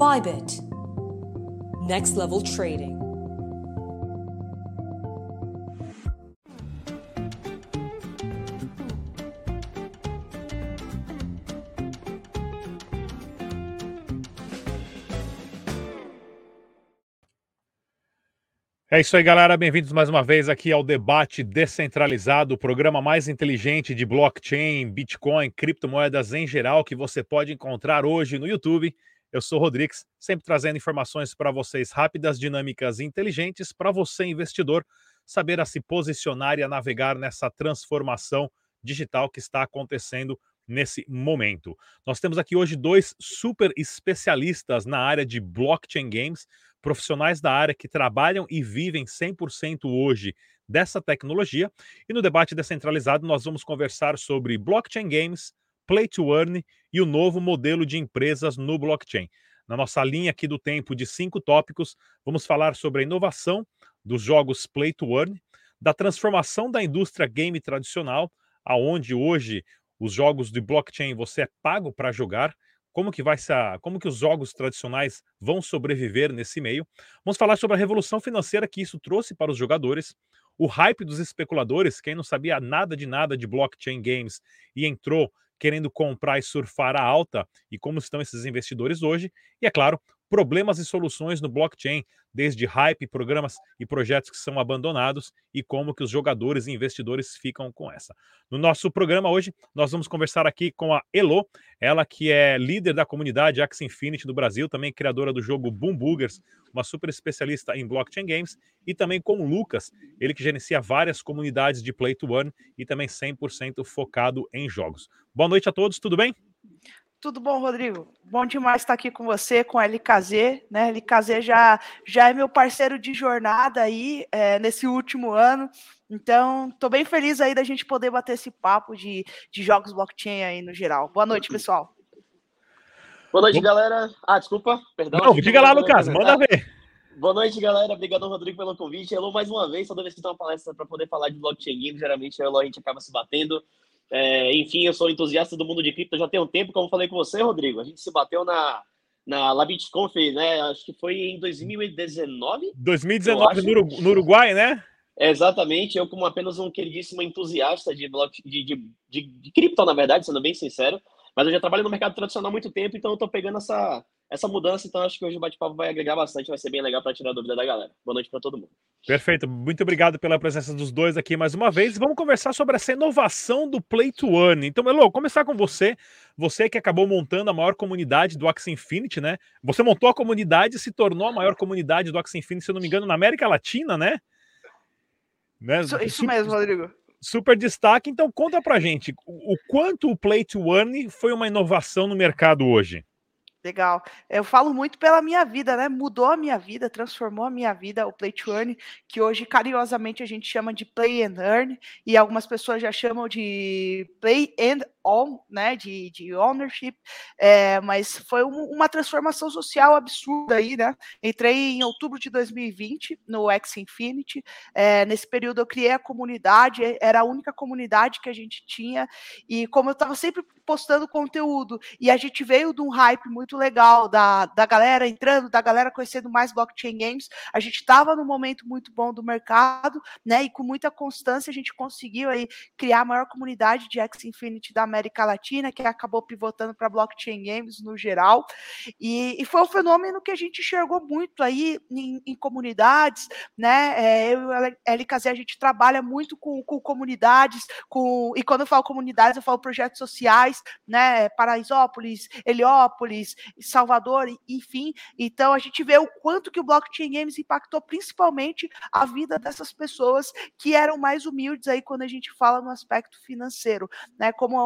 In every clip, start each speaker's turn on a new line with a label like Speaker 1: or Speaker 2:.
Speaker 1: Bybit. Next level trading.
Speaker 2: É isso aí, galera. Bem-vindos mais uma vez aqui ao Debate Descentralizado, o programa mais inteligente de blockchain, Bitcoin, criptomoedas em geral que você pode encontrar hoje no YouTube. Eu sou o Rodrigues, sempre trazendo informações para vocês rápidas, dinâmicas e inteligentes para você, investidor, saber a se posicionar e a navegar nessa transformação digital que está acontecendo nesse momento. Nós temos aqui hoje dois super especialistas na área de blockchain games profissionais da área que trabalham e vivem 100% hoje dessa tecnologia. E no debate descentralizado, nós vamos conversar sobre blockchain games, play to earn e o novo modelo de empresas no blockchain. Na nossa linha aqui do tempo de cinco tópicos, vamos falar sobre a inovação dos jogos play to earn, da transformação da indústria game tradicional, aonde hoje os jogos de blockchain você é pago para jogar como que vai ser, como que os jogos tradicionais vão sobreviver nesse meio. Vamos falar sobre a revolução financeira que isso trouxe para os jogadores, o hype dos especuladores, quem não sabia nada de nada de blockchain games e entrou querendo comprar e surfar a alta, e como estão esses investidores hoje, e é claro, problemas e soluções no blockchain, desde hype, programas e projetos que são abandonados e como que os jogadores e investidores ficam com essa. No nosso programa hoje, nós vamos conversar aqui com a Elo, ela que é líder da comunidade Axie Infinity do Brasil, também criadora do jogo Boom Boogers, uma super especialista em blockchain games, e também com o Lucas, ele que gerencia várias comunidades de Play to Earn e também 100% focado em jogos. Boa noite a todos, tudo bem?
Speaker 3: Tudo bom, Rodrigo? Bom demais estar aqui com você, com a LKZ, né? LKZ já, já é meu parceiro de jornada aí é, nesse último ano. Então, estou bem feliz aí da gente poder bater esse papo de, de jogos blockchain aí no geral. Boa noite, pessoal.
Speaker 4: Boa noite, galera. Ah, desculpa, perdão.
Speaker 2: Não, diga lá, Lucas, manda ver.
Speaker 4: Boa noite, galera. Obrigado, Rodrigo, pelo convite. Hello mais uma vez. Toda vez que tem uma palestra para poder falar de blockchain game, geralmente a gente acaba se batendo. É, enfim, eu sou entusiasta do mundo de cripto já tem um tempo, como falei com você, Rodrigo. A gente se bateu na, na LabitConf, né? Acho que foi em 2019.
Speaker 2: 2019 no Uruguai, né?
Speaker 4: É, exatamente. Eu, como apenas um queridíssimo entusiasta de, de, de, de, de cripto, na verdade, sendo bem sincero. Mas eu já trabalho no mercado tradicional há muito tempo, então eu tô pegando essa, essa mudança, então acho que hoje o bate-papo vai agregar bastante, vai ser bem legal para tirar a dúvida da galera. Boa noite para todo mundo.
Speaker 2: Perfeito, muito obrigado pela presença dos dois aqui mais uma vez. Vamos conversar sobre essa inovação do Play to Earn. Então, Elo, começar com você. Você que acabou montando a maior comunidade do Axie Infinity, né? Você montou a comunidade e se tornou a maior comunidade do Axie Infinity, se eu não me engano, na América Latina, né?
Speaker 3: né? Isso, isso super, mesmo, Rodrigo.
Speaker 2: Super destaque. Então, conta pra gente o quanto o Play to Earn foi uma inovação no mercado hoje.
Speaker 3: Legal. Eu falo muito pela minha vida, né? Mudou a minha vida, transformou a minha vida, o Play to Earn, que hoje carinhosamente a gente chama de Play and Earn, e algumas pessoas já chamam de Play and on, né, de, de ownership, é, mas foi um, uma transformação social absurda aí, né? Entrei em outubro de 2020 no X Infinity. É, nesse período eu criei a comunidade, era a única comunidade que a gente tinha, e como eu estava sempre postando conteúdo, e a gente veio de um hype muito legal da, da galera entrando, da galera conhecendo mais blockchain games, a gente estava num momento muito bom do mercado, né? E com muita constância a gente conseguiu aí criar a maior comunidade de X Infinity da América Latina, que acabou pivotando para blockchain games no geral. E, e, foi um fenômeno que a gente enxergou muito aí em, em comunidades, né? É, eu e a LKZ, a gente trabalha muito com, com comunidades, com, e quando eu falo comunidades, eu falo projetos sociais, né? Paraisópolis, Heliópolis, Salvador, enfim. Então a gente vê o quanto que o blockchain games impactou principalmente a vida dessas pessoas que eram mais humildes aí quando a gente fala no aspecto financeiro, né? Como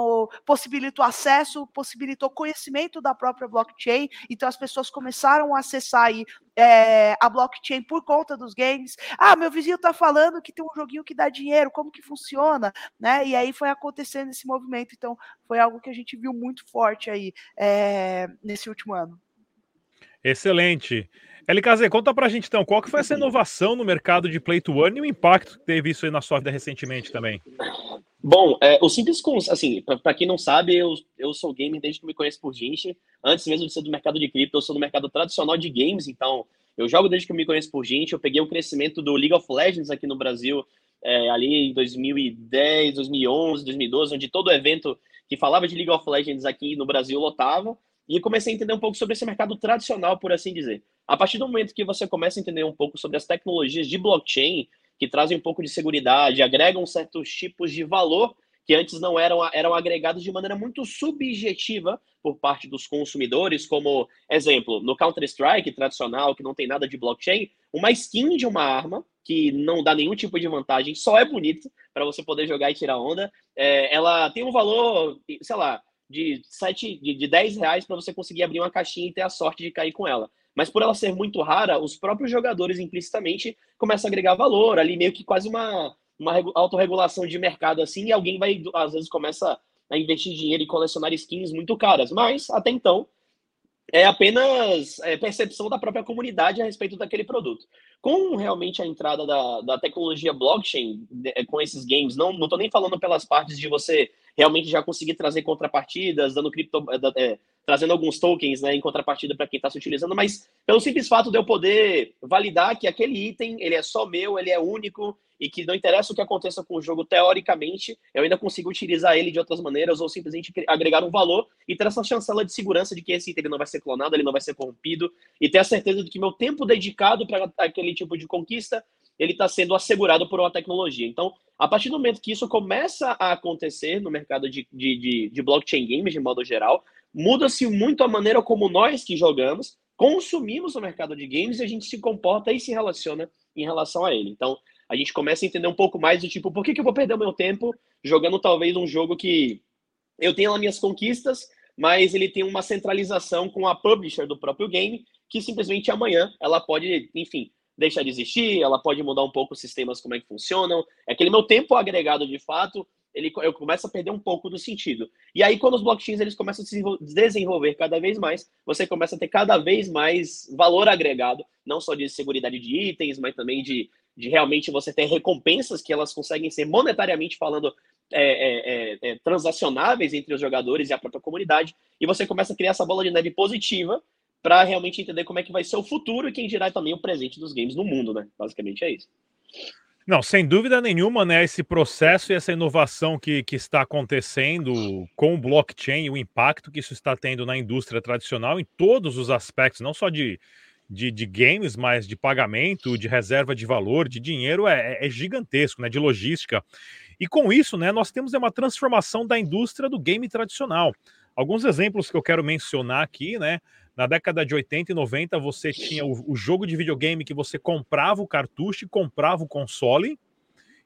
Speaker 3: possibilitou acesso, possibilitou conhecimento da própria blockchain, então as pessoas começaram a acessar aí, é, a blockchain por conta dos games. Ah, meu vizinho está falando que tem um joguinho que dá dinheiro, como que funciona, né? E aí foi acontecendo esse movimento, então foi algo que a gente viu muito forte aí é, nesse último ano.
Speaker 2: Excelente. LKZ, conta pra gente então, qual que foi essa inovação no mercado de Play to Earn e o impacto que teve isso aí na sua vida recentemente também?
Speaker 4: Bom, é, o simples, assim, para quem não sabe, eu, eu sou gamer desde que me conheço por gente. Antes mesmo de ser do mercado de cripto, eu sou do mercado tradicional de games, então eu jogo desde que me conheço por gente. Eu peguei o crescimento do League of Legends aqui no Brasil, é, ali em 2010, 2011, 2012, onde todo evento que falava de League of Legends aqui no Brasil lotava. E comecei a entender um pouco sobre esse mercado tradicional, por assim dizer. A partir do momento que você começa a entender um pouco sobre as tecnologias de blockchain, que trazem um pouco de segurança, agregam certos tipos de valor que antes não eram, eram agregados de maneira muito subjetiva por parte dos consumidores, como exemplo, no Counter-Strike tradicional, que não tem nada de blockchain, uma skin de uma arma, que não dá nenhum tipo de vantagem, só é bonito para você poder jogar e tirar onda, é, ela tem um valor, sei lá, de, 7, de, de 10 reais para você conseguir abrir uma caixinha e ter a sorte de cair com ela. Mas por ela ser muito rara, os próprios jogadores implicitamente começam a agregar valor, ali meio que quase uma, uma autorregulação de mercado assim, e alguém vai, às vezes, começa a investir dinheiro e colecionar skins muito caras. Mas, até então, é apenas é, percepção da própria comunidade a respeito daquele produto. Com realmente a entrada da, da tecnologia blockchain é, com esses games, não estou nem falando pelas partes de você realmente já conseguir trazer contrapartidas, dando cripto, é, trazendo alguns tokens né, em contrapartida para quem está se utilizando, mas pelo simples fato de eu poder validar que aquele item ele é só meu, ele é único e que não interessa o que aconteça com o jogo, teoricamente, eu ainda consigo utilizar ele de outras maneiras ou simplesmente agregar um valor e ter essa chancela de segurança de que esse item não vai ser clonado, ele não vai ser corrompido e ter a certeza de que meu tempo dedicado para aquele tipo de conquista ele está sendo assegurado por uma tecnologia. Então, a partir do momento que isso começa a acontecer no mercado de, de, de, de blockchain games, de modo geral, muda-se muito a maneira como nós que jogamos consumimos o mercado de games e a gente se comporta e se relaciona em relação a ele. Então, a gente começa a entender um pouco mais do tipo, por que, que eu vou perder o meu tempo jogando talvez um jogo que eu tenho lá minhas conquistas, mas ele tem uma centralização com a publisher do próprio game, que simplesmente amanhã ela pode, enfim, deixar de existir, ela pode mudar um pouco os sistemas, como é que funcionam. É aquele meu tempo agregado de fato, ele, eu começo a perder um pouco do sentido. E aí, quando os blockchains eles começam a se desenvolver cada vez mais, você começa a ter cada vez mais valor agregado, não só de segurança de itens, mas também de, de realmente você ter recompensas que elas conseguem ser monetariamente falando é, é, é, é transacionáveis entre os jogadores e a própria comunidade. E você começa a criar essa bola de neve positiva para realmente entender como é que vai ser o futuro e quem dirá também o presente dos games no mundo, né? Basicamente é isso.
Speaker 2: Não, sem dúvida nenhuma, né? Esse processo e essa inovação que, que está acontecendo com o blockchain, o impacto que isso está tendo na indústria tradicional em todos os aspectos, não só de, de, de games, mas de pagamento, de reserva de valor, de dinheiro, é, é, é gigantesco, né? De logística. E com isso, né, nós temos uma transformação da indústria do game tradicional. Alguns exemplos que eu quero mencionar aqui, né? Na década de 80 e 90, você tinha o, o jogo de videogame que você comprava o cartucho e comprava o console.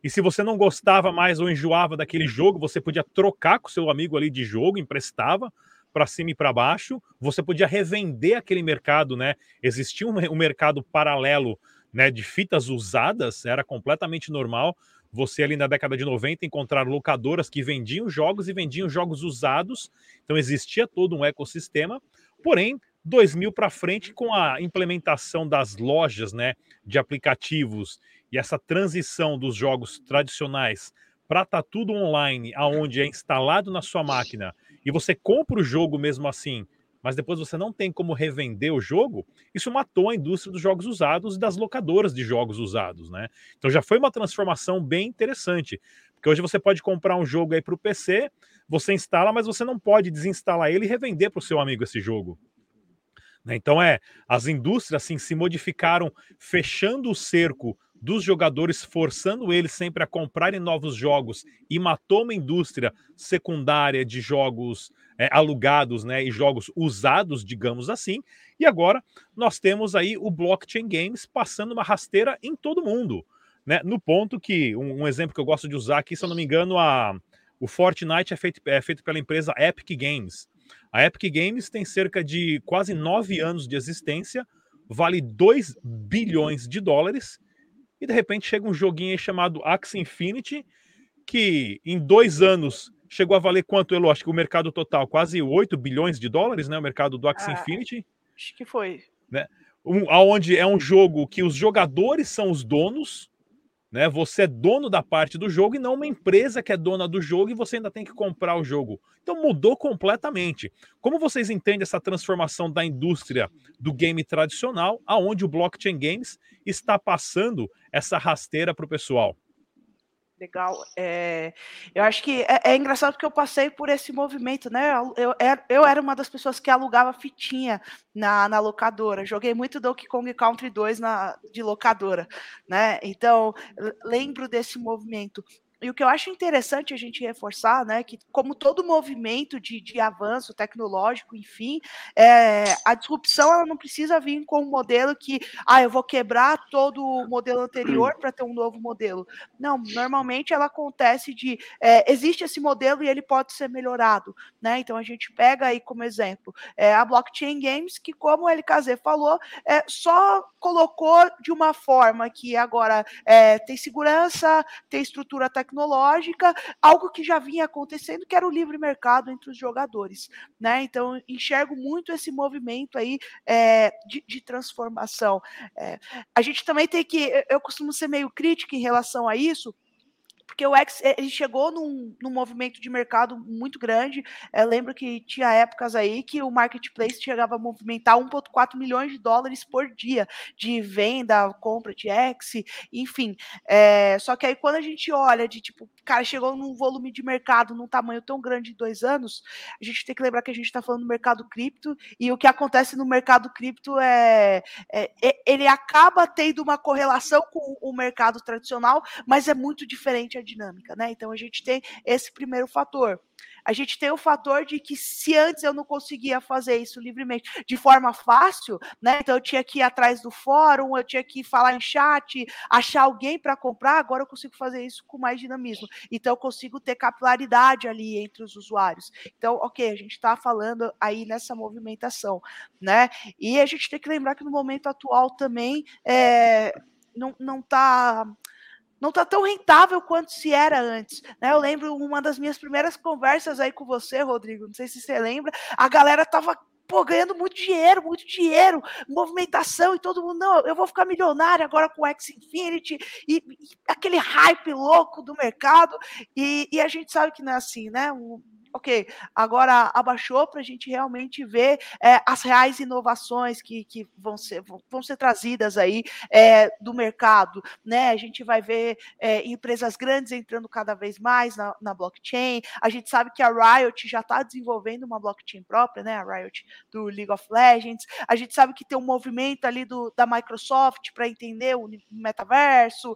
Speaker 2: E se você não gostava mais ou enjoava daquele jogo, você podia trocar com seu amigo ali de jogo, emprestava para cima e para baixo. Você podia revender aquele mercado, né? Existia um, um, mercado paralelo, né, de fitas usadas, era completamente normal. Você ali na década de 90 encontrar locadoras que vendiam jogos e vendiam jogos usados. Então existia todo um ecossistema. Porém, 2000 para frente, com a implementação das lojas né, de aplicativos e essa transição dos jogos tradicionais para estar tá tudo online, aonde é instalado na sua máquina e você compra o jogo mesmo assim, mas depois você não tem como revender o jogo, isso matou a indústria dos jogos usados e das locadoras de jogos usados, né? Então já foi uma transformação bem interessante, porque hoje você pode comprar um jogo aí para o PC, você instala, mas você não pode desinstalar ele e revender para o seu amigo esse jogo. Né? Então é, as indústrias assim se modificaram, fechando o cerco dos jogadores, forçando eles sempre a comprarem novos jogos e matou uma indústria secundária de jogos é, alugados, né, e jogos usados, digamos assim. E agora nós temos aí o blockchain games passando uma rasteira em todo mundo, né? No ponto que um, um exemplo que eu gosto de usar aqui, se eu não me engano, a o Fortnite é feito, é feito pela empresa Epic Games. A Epic Games tem cerca de quase nove anos de existência, vale 2 bilhões de dólares, e de repente chega um joguinho chamado Axie Infinity, que em dois anos chegou a valer quanto, Elo? Acho que o mercado total, quase 8 bilhões de dólares, né? O mercado do Axie ah, Infinity.
Speaker 3: Acho que foi.
Speaker 2: Né? um, onde é um jogo que os jogadores são os donos, né? Você é dono da parte do jogo e não uma empresa que é dona do jogo e você ainda tem que comprar o jogo. Então mudou completamente. Como vocês entendem essa transformação da indústria do game tradicional, aonde o blockchain games está passando essa rasteira para o pessoal?
Speaker 3: Legal. É, eu acho que é, é, engraçado porque eu passei por esse movimento, né? Eu, eu, eu, era uma das pessoas que alugava fitinha na, na locadora. Joguei muito Donkey Kong Country 2 na, de locadora, né? Então, lembro desse movimento. E o que eu acho interessante a gente reforçar, né, que como todo movimento de, de avanço tecnológico, enfim, é, a disrupção ela não precisa vir com um modelo que, ah, eu vou quebrar todo o modelo anterior para ter um novo modelo. Não, normalmente ela acontece de, é, existe esse modelo e ele pode ser melhorado, né? Então a gente pega aí como exemplo é, a blockchain games, que como o LKZ falou, é, só colocou de uma forma que agora é, tem segurança, tem estrutura tecnológica tecnológica, algo que já vinha acontecendo, que era o livre mercado entre os jogadores. Né? Então, enxergo muito esse movimento aí é, de, de, transformação. É, a gente também tem que, eu costumo ser meio crítica em relação a isso, porque o X ele chegou num, num movimento de mercado muito grande. Eu lembro que tinha épocas aí que o marketplace chegava a movimentar 1,4 milhões de dólares por dia de venda, compra de X, enfim. É, só que aí quando a gente olha de tipo, cara, chegou num volume de mercado num tamanho tão grande em dois anos, a gente tem que lembrar que a gente está falando do mercado cripto e o que acontece no mercado cripto é, é ele acaba tendo uma correlação com o mercado tradicional, mas é muito diferente a dinâmica, né? Então a gente tem esse primeiro fator. A gente tem o fator de que se antes eu não conseguia fazer isso livremente de forma fácil, né? Então eu tinha que ir atrás do fórum, eu tinha que falar em chat, achar alguém para comprar, agora eu consigo fazer isso com mais dinamismo. Então eu consigo ter capilaridade ali entre os usuários. Então, ok, a gente está falando aí nessa movimentação, né? E a gente tem que lembrar que no momento atual também é, não, não tá não está tão rentável quanto se era antes. Né? Eu lembro uma das minhas primeiras conversas aí com você, Rodrigo, não sei se você lembra, a galera tava pô, ganhando muito dinheiro, muito dinheiro, movimentação e todo mundo, não, eu vou ficar milionário agora com o X Infinity e, e aquele hype louco do mercado e, e, a gente sabe que não é assim, né? Ok, agora abaixou para a gente realmente ver é, as reais inovações que, que vão, ser, vão ser trazidas aí é, do mercado, né? A gente vai ver é, empresas grandes entrando cada vez mais na, na, blockchain. A gente sabe que a Riot já está desenvolvendo uma blockchain própria, né? A Riot do League of Legends. A gente sabe que tem um movimento ali do, da Microsoft para entender o metaverso,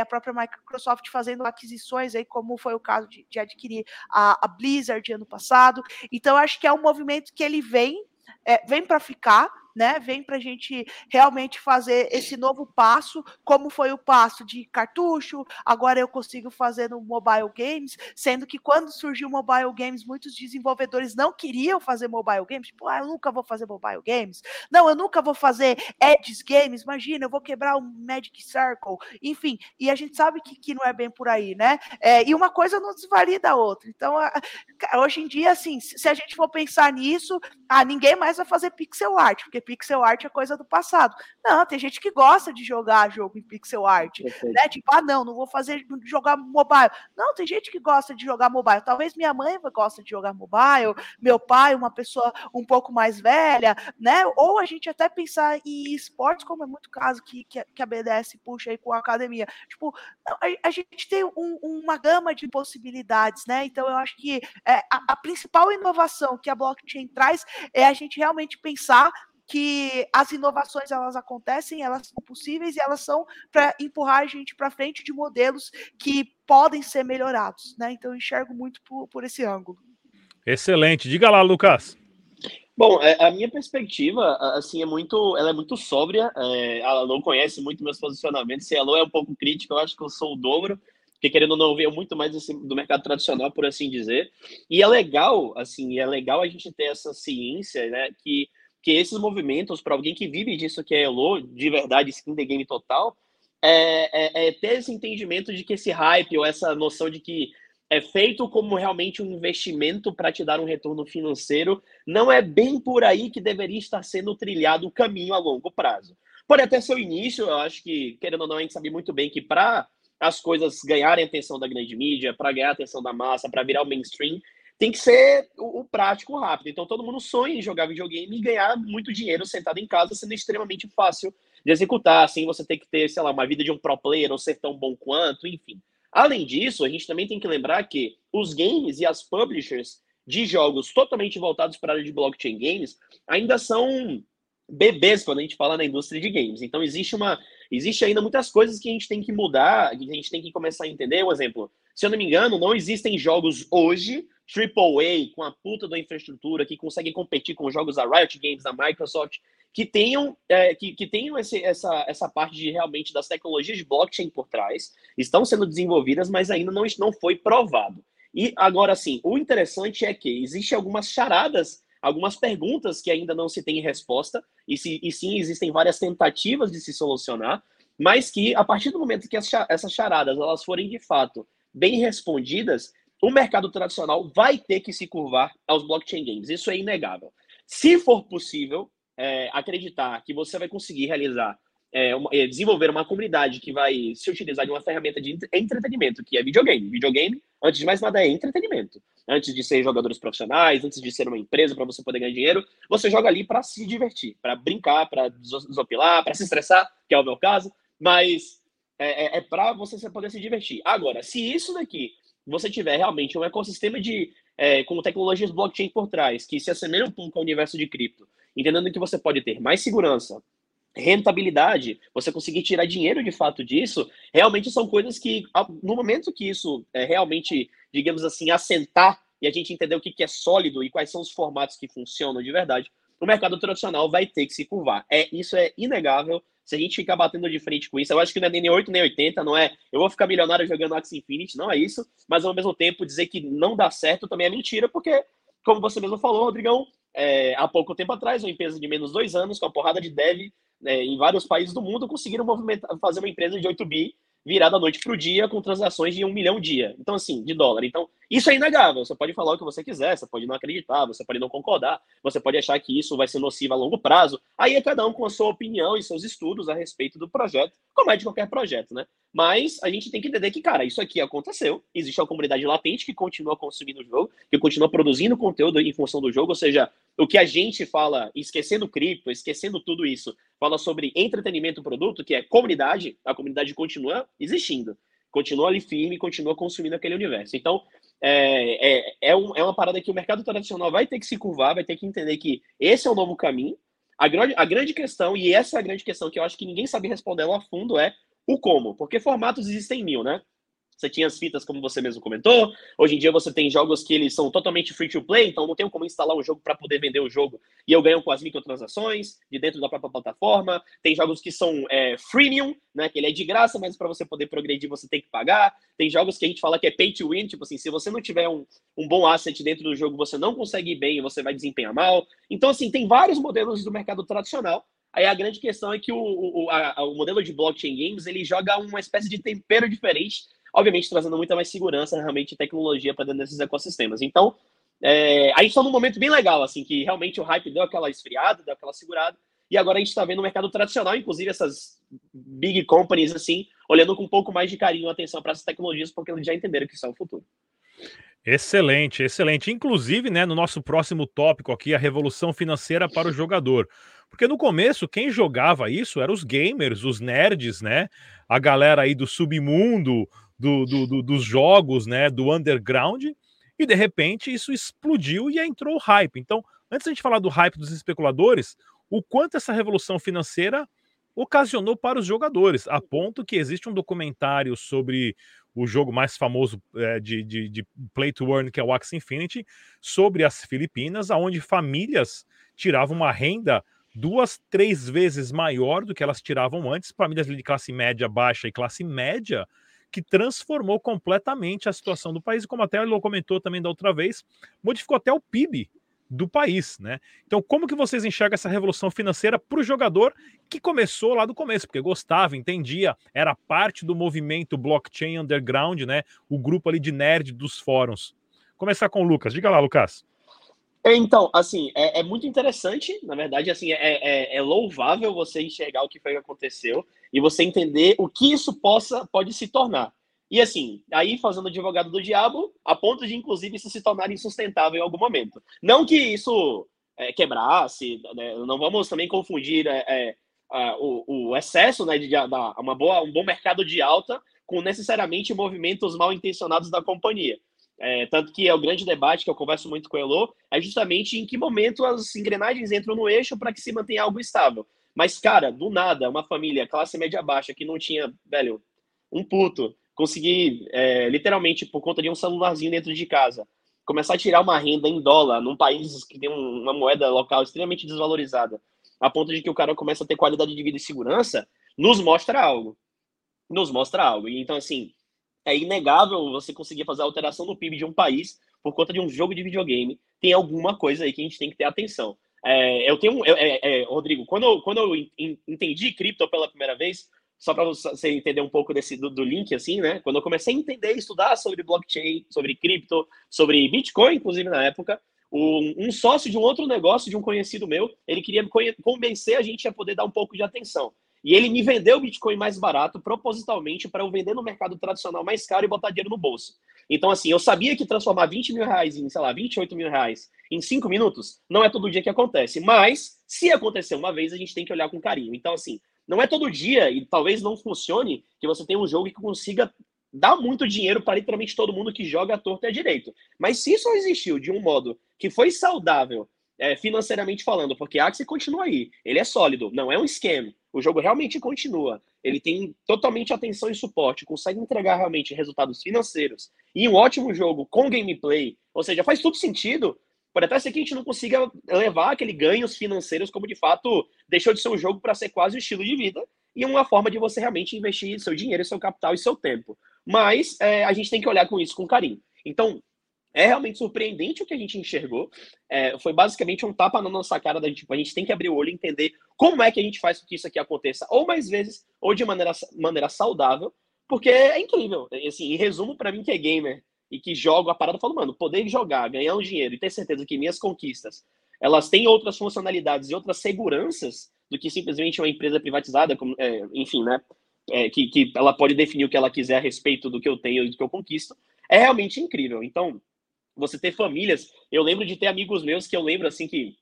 Speaker 3: a própria Microsoft fazendo aquisições aí, como foi o caso de, de adquirir a, a Blizzard Blizzard ano passado. Então, acho que é um movimento que ele vem, é, vem para ficar né? Vem para a gente realmente fazer esse novo passo, como foi o passo de cartucho, agora eu consigo fazer no mobile games, sendo que quando surgiu mobile games, muitos desenvolvedores não queriam fazer mobile games, tipo, ah, eu nunca vou fazer mobile games, não, eu nunca vou fazer Edge games, imagina, eu vou quebrar o Magic Circle, enfim, e a gente sabe que, que não é bem por aí, né? É, e uma coisa não desvalida a outra. Então, a, hoje em dia, assim, se a gente for pensar nisso, ah, ninguém mais vai fazer pixel art, porque pixel art é coisa do passado. Não, tem gente que gosta de jogar jogo em pixel art, né? Tipo, ah, não, não vou fazer jogar mobile. Não, tem gente que gosta de jogar mobile. Talvez minha mãe gosta de jogar mobile, meu pai, uma pessoa um pouco mais velha, né? Ou a gente até pensar em esportes, como é muito caso que, que a BDS puxa aí com a academia. Tipo, a, a gente tem um, uma gama de possibilidades, né? Então eu acho que é, a, a principal inovação que a blockchain traz é a gente realmente pensar que as inovações elas acontecem, elas são possíveis e elas são para empurrar a gente para frente de modelos que podem ser melhorados, né? Então eu enxergo muito por, por esse ângulo.
Speaker 2: Excelente. Diga lá, Lucas.
Speaker 4: Bom, é, a minha perspectiva, assim, é muito, ela é muito sóbria. É, ela não conhece muito meus posicionamentos. Se a Alô é um pouco crítica, eu acho que eu sou o dobro, porque querendo ou não, veio muito mais assim, do mercado tradicional, por assim dizer. E é legal, assim, é legal a gente ter essa ciência, né, que que esses movimentos, para alguém que vive disso que é Elo, de verdade, skin the game total, é, é, é, ter esse entendimento de que esse hype ou essa noção de que é feito como realmente um investimento para te dar um retorno financeiro, não é bem por aí que deveria estar sendo trilhado o caminho a longo prazo. Pode até ser o início, eu acho que, querendo ou não, a gente sabe muito bem que para as coisas ganharem atenção da grande mídia, para ganhar atenção da massa, para virar o mainstream, tem que ser o, o, prático rápido. Então todo mundo sonha em jogar videogame e ganhar muito dinheiro sentado em casa, sendo extremamente fácil de executar. Assim, você tem que ter, sei lá, uma vida de um pro player ou ser tão bom quanto, enfim. Além disso, a gente também tem que lembrar que os games e as publishers de jogos totalmente voltados para a área de blockchain games ainda são bebês quando a gente fala na indústria de games. Então existe uma existe ainda muitas coisas que a gente tem que mudar, que a gente tem que começar a entender. Um exemplo, se eu não me engano, não existem jogos hoje AAA, com a puta da infraestrutura, que conseguem competir com jogos da Riot Games, da Microsoft, que tenham, é, que, que tenham esse, essa, essa parte de realmente das tecnologias de blockchain por trás, estão sendo desenvolvidas, mas ainda não, não foi provado. E agora sim, o interessante é que existem algumas charadas, algumas perguntas que ainda não se tem resposta, e, se, e sim existem várias tentativas de se solucionar, mas que a partir do momento que essas charadas elas forem de fato bem respondidas, o mercado tradicional vai ter que se curvar aos blockchain games. Isso é inegável. Se for possível é, acreditar que você vai conseguir realizar, é, uma, é, desenvolver uma comunidade que vai se utilizar de uma ferramenta de entretenimento, que é videogame. Videogame, antes de mais nada, é entretenimento. Antes de ser jogadores profissionais, antes de ser uma empresa para você poder ganhar dinheiro, você joga ali para se divertir, para brincar, para desopilar, para se estressar, que é o meu caso, mas é, é, é para você poder se divertir. Agora, se isso daqui você tiver realmente um ecossistema de é, com tecnologias blockchain por trás, que se assemelham um pouco ao universo de cripto, entendendo que você pode ter mais segurança, rentabilidade, você conseguir tirar dinheiro de fato disso, realmente são coisas que, no momento que isso é realmente, digamos assim, assentar e a gente entender o que é sólido e quais são os formatos que funcionam de verdade, o mercado tradicional vai ter que se curvar. É, isso é inegável. Se a gente ficar batendo de frente com isso, eu acho que não é nem 8 nem 80, não é eu vou ficar milionário jogando Axie Infinity, não é isso, mas ao mesmo tempo dizer que não dá certo também é mentira, porque, como você mesmo falou, Rodrigão, é, há pouco tempo atrás, uma empresa de menos dois anos, com a porrada de dev é, em vários países do mundo, conseguiram fazer uma empresa de 8 bi virada da noite para o dia com transações de um milhão dia. Então, assim, de dólar. Então, isso é inegável. Você pode falar o que você quiser, você pode não acreditar, você pode não concordar, você pode achar que isso vai ser nocivo a longo prazo. Aí é cada um com a sua opinião e seus estudos a respeito do projeto, como é de qualquer projeto, né? Mas a gente tem que entender que, cara, isso aqui aconteceu. Existe uma comunidade latente que continua consumindo o jogo, que continua produzindo conteúdo em função do jogo, ou seja, o que a gente fala, esquecendo cripto, esquecendo tudo isso, fala sobre entretenimento produto, que é comunidade, a comunidade continua existindo, continua ali firme, continua consumindo aquele universo. Então, é, é, é, um, é uma parada que o mercado tradicional vai ter que se curvar, vai ter que entender que esse é o novo caminho. A grande, a grande questão, e essa é a grande questão que eu acho que ninguém sabe responder a fundo, é o como. Porque formatos existem mil, né? Você tinha as fitas, como você mesmo comentou. Hoje em dia você tem jogos que eles são totalmente free to play, então não tem como instalar um jogo para poder vender o jogo e eu ganho com as microtransações de dentro da própria plataforma. Tem jogos que são é, freemium, né? Que ele é de graça, mas para você poder progredir você tem que pagar. Tem jogos que a gente fala que é pay to win, tipo assim, se você não tiver um, um bom asset dentro do jogo, você não consegue ir bem você vai desempenhar mal. Então, assim, tem vários modelos do mercado tradicional Aí a grande questão é que o, o, a, o modelo de blockchain games ele joga uma espécie de tempero diferente obviamente trazendo muita mais segurança realmente tecnologia para dentro desses ecossistemas. Então, é, a gente está num momento bem legal, assim, que realmente o hype deu aquela esfriada, deu aquela segurada, e agora a gente está vendo o mercado tradicional, inclusive essas big companies, assim, olhando com um pouco mais de carinho e atenção para essas tecnologias, porque eles já entenderam que isso é o futuro.
Speaker 2: Excelente, excelente. Inclusive, né, no nosso próximo tópico aqui, a revolução financeira para o jogador. Porque no começo, quem jogava isso eram os gamers, os nerds, né? A galera aí do submundo, do, do, do, dos jogos, né, do underground, e de repente isso explodiu e entrou o hype. Então, antes de a gente falar do hype dos especuladores, o quanto essa revolução financeira ocasionou para os jogadores, a ponto que existe um documentário sobre o jogo mais famoso é, de, de, de, Play to Earn, que é o Axie Infinity, sobre as Filipinas, onde famílias tiravam uma renda duas, três vezes maior do que elas tiravam antes, famílias de classe média baixa e classe média, que transformou completamente a situação do país, como até ele comentou também da outra vez, modificou até o PIB do país, né? Então, como que vocês enxergam essa revolução financeira para o jogador que começou lá do começo, porque gostava, entendia, era parte do movimento blockchain underground, né? O grupo ali de nerd dos fóruns. Começar com o Lucas. Diga lá, Lucas.
Speaker 4: É, então, assim, é, é, muito interessante, na verdade, assim, é, é, é, louvável você enxergar o que foi que aconteceu e você entender o que isso possa, pode se tornar. E assim, aí fazendo advogado do diabo, a ponto de inclusive isso se tornar insustentável em algum momento. Não que isso é, quebrasse, né? não vamos também confundir o, o, excesso né, de, uma boa, um bom mercado de alta com necessariamente movimentos mal intencionados da companhia. É, tanto que é o grande debate que eu converso muito com o Elo, é justamente em que momento as engrenagens entram no eixo para que se mantenha algo estável. Mas, cara, do nada, uma família, classe média baixa, que não tinha, velho, um puto, conseguir, é, literalmente, por conta de um celularzinho dentro de casa, começar a tirar uma renda em dólar num país que tem uma moeda local extremamente desvalorizada, a ponto de que o cara começa a ter qualidade de vida e segurança, nos mostra algo. Nos mostra algo. Então, assim, é inegável você conseguir fazer a alteração no PIB de um país por conta de um jogo de videogame. Tem alguma coisa aí que a gente tem que ter atenção. É, eu tenho, eu, é, é, Rodrigo, quando eu, quando eu entendi cripto pela primeira vez, só para você entender um pouco desse do, do, link, assim, né? Quando eu comecei a entender, estudar sobre blockchain, sobre cripto, sobre Bitcoin, inclusive na época, um, um, sócio de um outro negócio, de um conhecido meu, ele queria convencer a gente a poder dar um pouco de atenção. E ele me vendeu o Bitcoin mais barato, propositalmente, para eu vender no mercado tradicional mais caro e botar dinheiro no bolso. Então, assim, eu sabia que transformar 20 mil reais em, sei lá, 28 mil reais em 5 minutos não é todo dia que acontece. Mas, se acontecer uma vez, a gente tem que olhar com carinho. Então, assim, não é todo dia, e talvez não funcione, que você tenha um jogo que consiga dar muito dinheiro para literalmente todo mundo que joga a torta e a direito. Mas se isso existiu de um modo que foi saudável, é, financeiramente falando, porque Axie continua aí, ele é sólido, não é um esquema. O jogo realmente continua. Ele tem totalmente atenção e suporte, consegue entregar realmente resultados financeiros e um ótimo jogo com gameplay. Ou seja, faz tudo sentido Pode até ser que a gente não consiga levar aquele ganhos financeiros como de fato deixou de ser um jogo para ser quase um estilo de vida e uma forma de você realmente investir seu dinheiro, seu capital e seu tempo. Mas é, a gente tem que olhar com isso com carinho. Então, é realmente surpreendente o que a gente enxergou. É, foi basicamente um tapa na nossa cara da tipo, a gente tem que abrir o olho e entender como é que a gente faz com que isso aqui aconteça, ou mais vezes, ou de maneira, maneira saudável, porque é incrível. Assim, em resumo, para mim que é gamer e que jogo a parada, eu falo, mano, poder jogar, ganhar um dinheiro e ter certeza que minhas conquistas elas têm outras funcionalidades e outras seguranças do que simplesmente uma empresa privatizada, como, é, enfim, né? É, que, que ela pode definir o que ela quiser a respeito do que eu tenho e do que eu conquisto, é realmente incrível. Então, você ter famílias, eu lembro de ter amigos meus que eu lembro assim que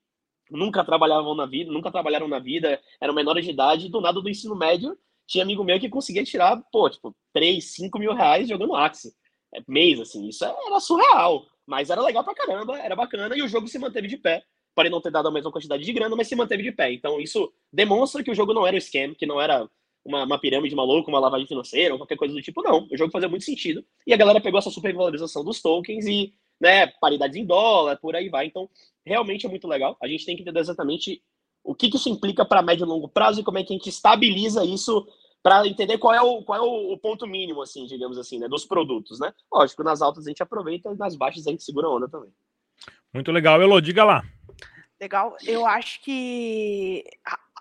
Speaker 4: nunca trabalhavam na vida, nunca trabalharam na vida, eram menores de idade, do nada do ensino médio, tinha amigo meu que conseguia tirar, pô, tipo, 3, 5 mil reais jogando Axie. É, mês, assim. Isso era surreal. Mas era legal pra caramba, era bacana, e o jogo se manteve de pé. Pode não ter dado a mesma quantidade de grana, mas se manteve de pé. Então, isso demonstra que o jogo não era um scam, que não era uma, uma pirâmide maluca, uma lavagem financeira, ou qualquer coisa do tipo, não. O jogo fazia muito sentido. E a galera pegou essa supervalorização dos tokens e, né, paridades em dólar, por aí vai. Então, realmente é muito legal. A gente tem que entender exatamente o que, que isso implica para médio e longo prazo e como é que a gente estabiliza isso para entender qual é, o, qual é o, ponto mínimo, assim, digamos assim, né, dos produtos, né? Lógico, nas altas a gente aproveita, nas baixas a gente segura a onda também.
Speaker 2: Muito legal, Elo, diga lá.
Speaker 3: Legal, eu acho que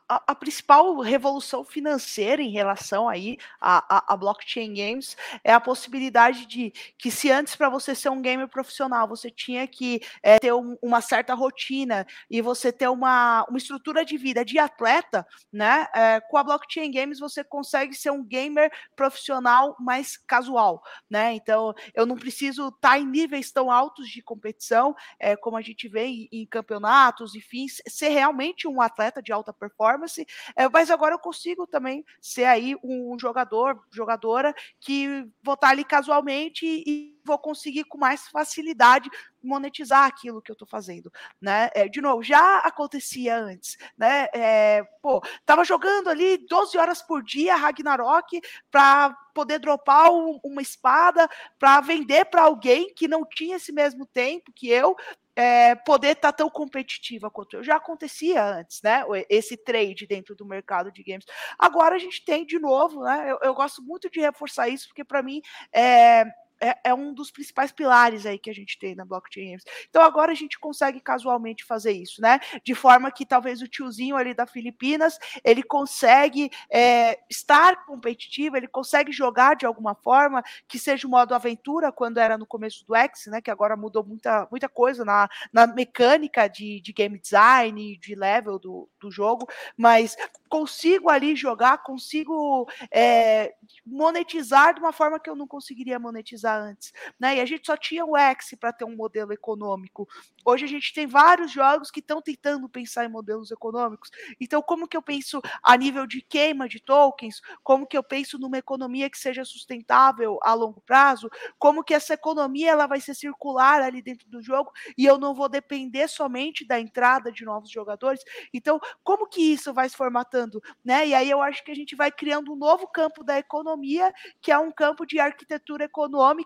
Speaker 3: a, a, principal revolução financeira em relação aí a, a, a, blockchain games é a possibilidade de que se antes para você ser um gamer profissional você tinha que é, ter um, uma certa rotina e você ter uma, uma estrutura de vida de atleta, né? É, com a blockchain games você consegue ser um gamer profissional mais casual, né? Então eu não preciso estar tá em níveis tão altos de competição é, como a gente vê em, em campeonatos, enfim, ser realmente um atleta de alta performance performance, é, mas agora eu consigo também ser aí um jogador, jogadora que vou estar ali casualmente e vou conseguir com mais facilidade monetizar aquilo que eu estou fazendo, né? É, de novo, já acontecia antes, né? É, pô, tava jogando ali 12 horas por dia Ragnarok para poder dropar um, uma espada para vender para alguém que não tinha esse mesmo tempo que eu, é, poder estar tá tão competitiva quanto eu. Já acontecia antes, né? Esse trade dentro do mercado de games. Agora a gente tem de novo, né? Eu, eu gosto muito de reforçar isso, porque para mim é, é, é, um dos principais pilares aí que a gente tem na blockchain. Então agora a gente consegue casualmente fazer isso, né? De forma que talvez o tiozinho ali da Filipinas ele consegue é, estar competitivo, ele consegue jogar de alguma forma que seja o modo aventura quando era no começo do X, né? Que agora mudou muita, muita coisa na, na mecânica de, de game design, de level do, do jogo, mas consigo ali jogar, consigo é, monetizar de uma forma que eu não conseguiria monetizar antes. Né? E a gente só tinha o X para ter um modelo econômico. Hoje a gente tem vários jogos que estão tentando pensar em modelos econômicos. Então, como que eu penso a nível de queima de tokens? Como que eu penso numa economia que seja sustentável a longo prazo? Como que essa economia ela vai ser circular ali dentro do jogo e eu não vou depender somente da entrada de novos jogadores? Então, como que isso vai se formatando? Né? E aí eu acho que a gente vai criando um novo campo da economia, que é um campo de arquitetura econômica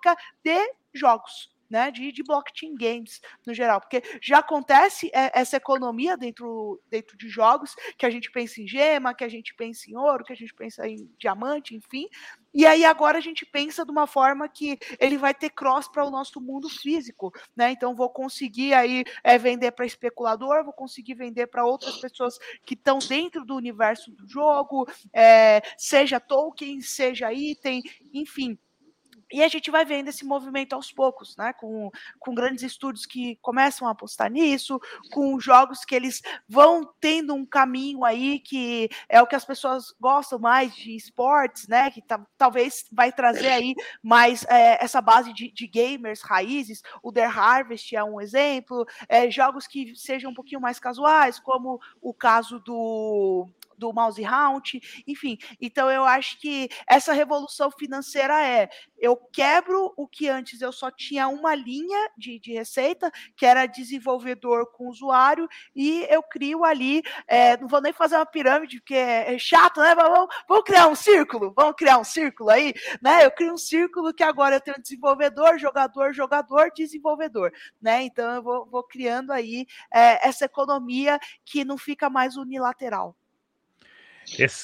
Speaker 3: de jogos né, de, de blockchain games no geral, porque já acontece é, essa economia dentro, dentro de jogos, que a gente pensa em gema, que a gente pensa em ouro, que a gente pensa em diamante, enfim, e aí agora a gente pensa de uma forma que ele vai ter cross para o nosso mundo físico, né? Então vou conseguir aí é, vender para especulador, vou conseguir vender para outras pessoas que estão dentro do universo do jogo, é, seja token, seja item, enfim. E a gente vai vendo esse movimento aos poucos, né? Com, com grandes estúdios que começam a apostar nisso, com jogos que eles vão tendo um caminho aí que é o que as pessoas gostam mais de esportes, né? Que talvez vai trazer aí mais é, essa base de, de, gamers raízes. O The Harvest é um exemplo. É, jogos que sejam um pouquinho mais casuais, como o caso do do Mouse Hunt, enfim. Então eu acho que essa revolução financeira é eu quebro o que antes eu só tinha uma linha de, de receita, que era desenvolvedor com usuário, e eu crio ali, é, não vou nem fazer uma pirâmide, porque é, é chato, né? Vamos, vamos criar um círculo, vamos criar um círculo aí, né? Eu crio um círculo que agora eu tenho desenvolvedor, jogador, jogador, desenvolvedor, né? Então eu vou, vou criando aí é, essa economia que não fica mais unilateral.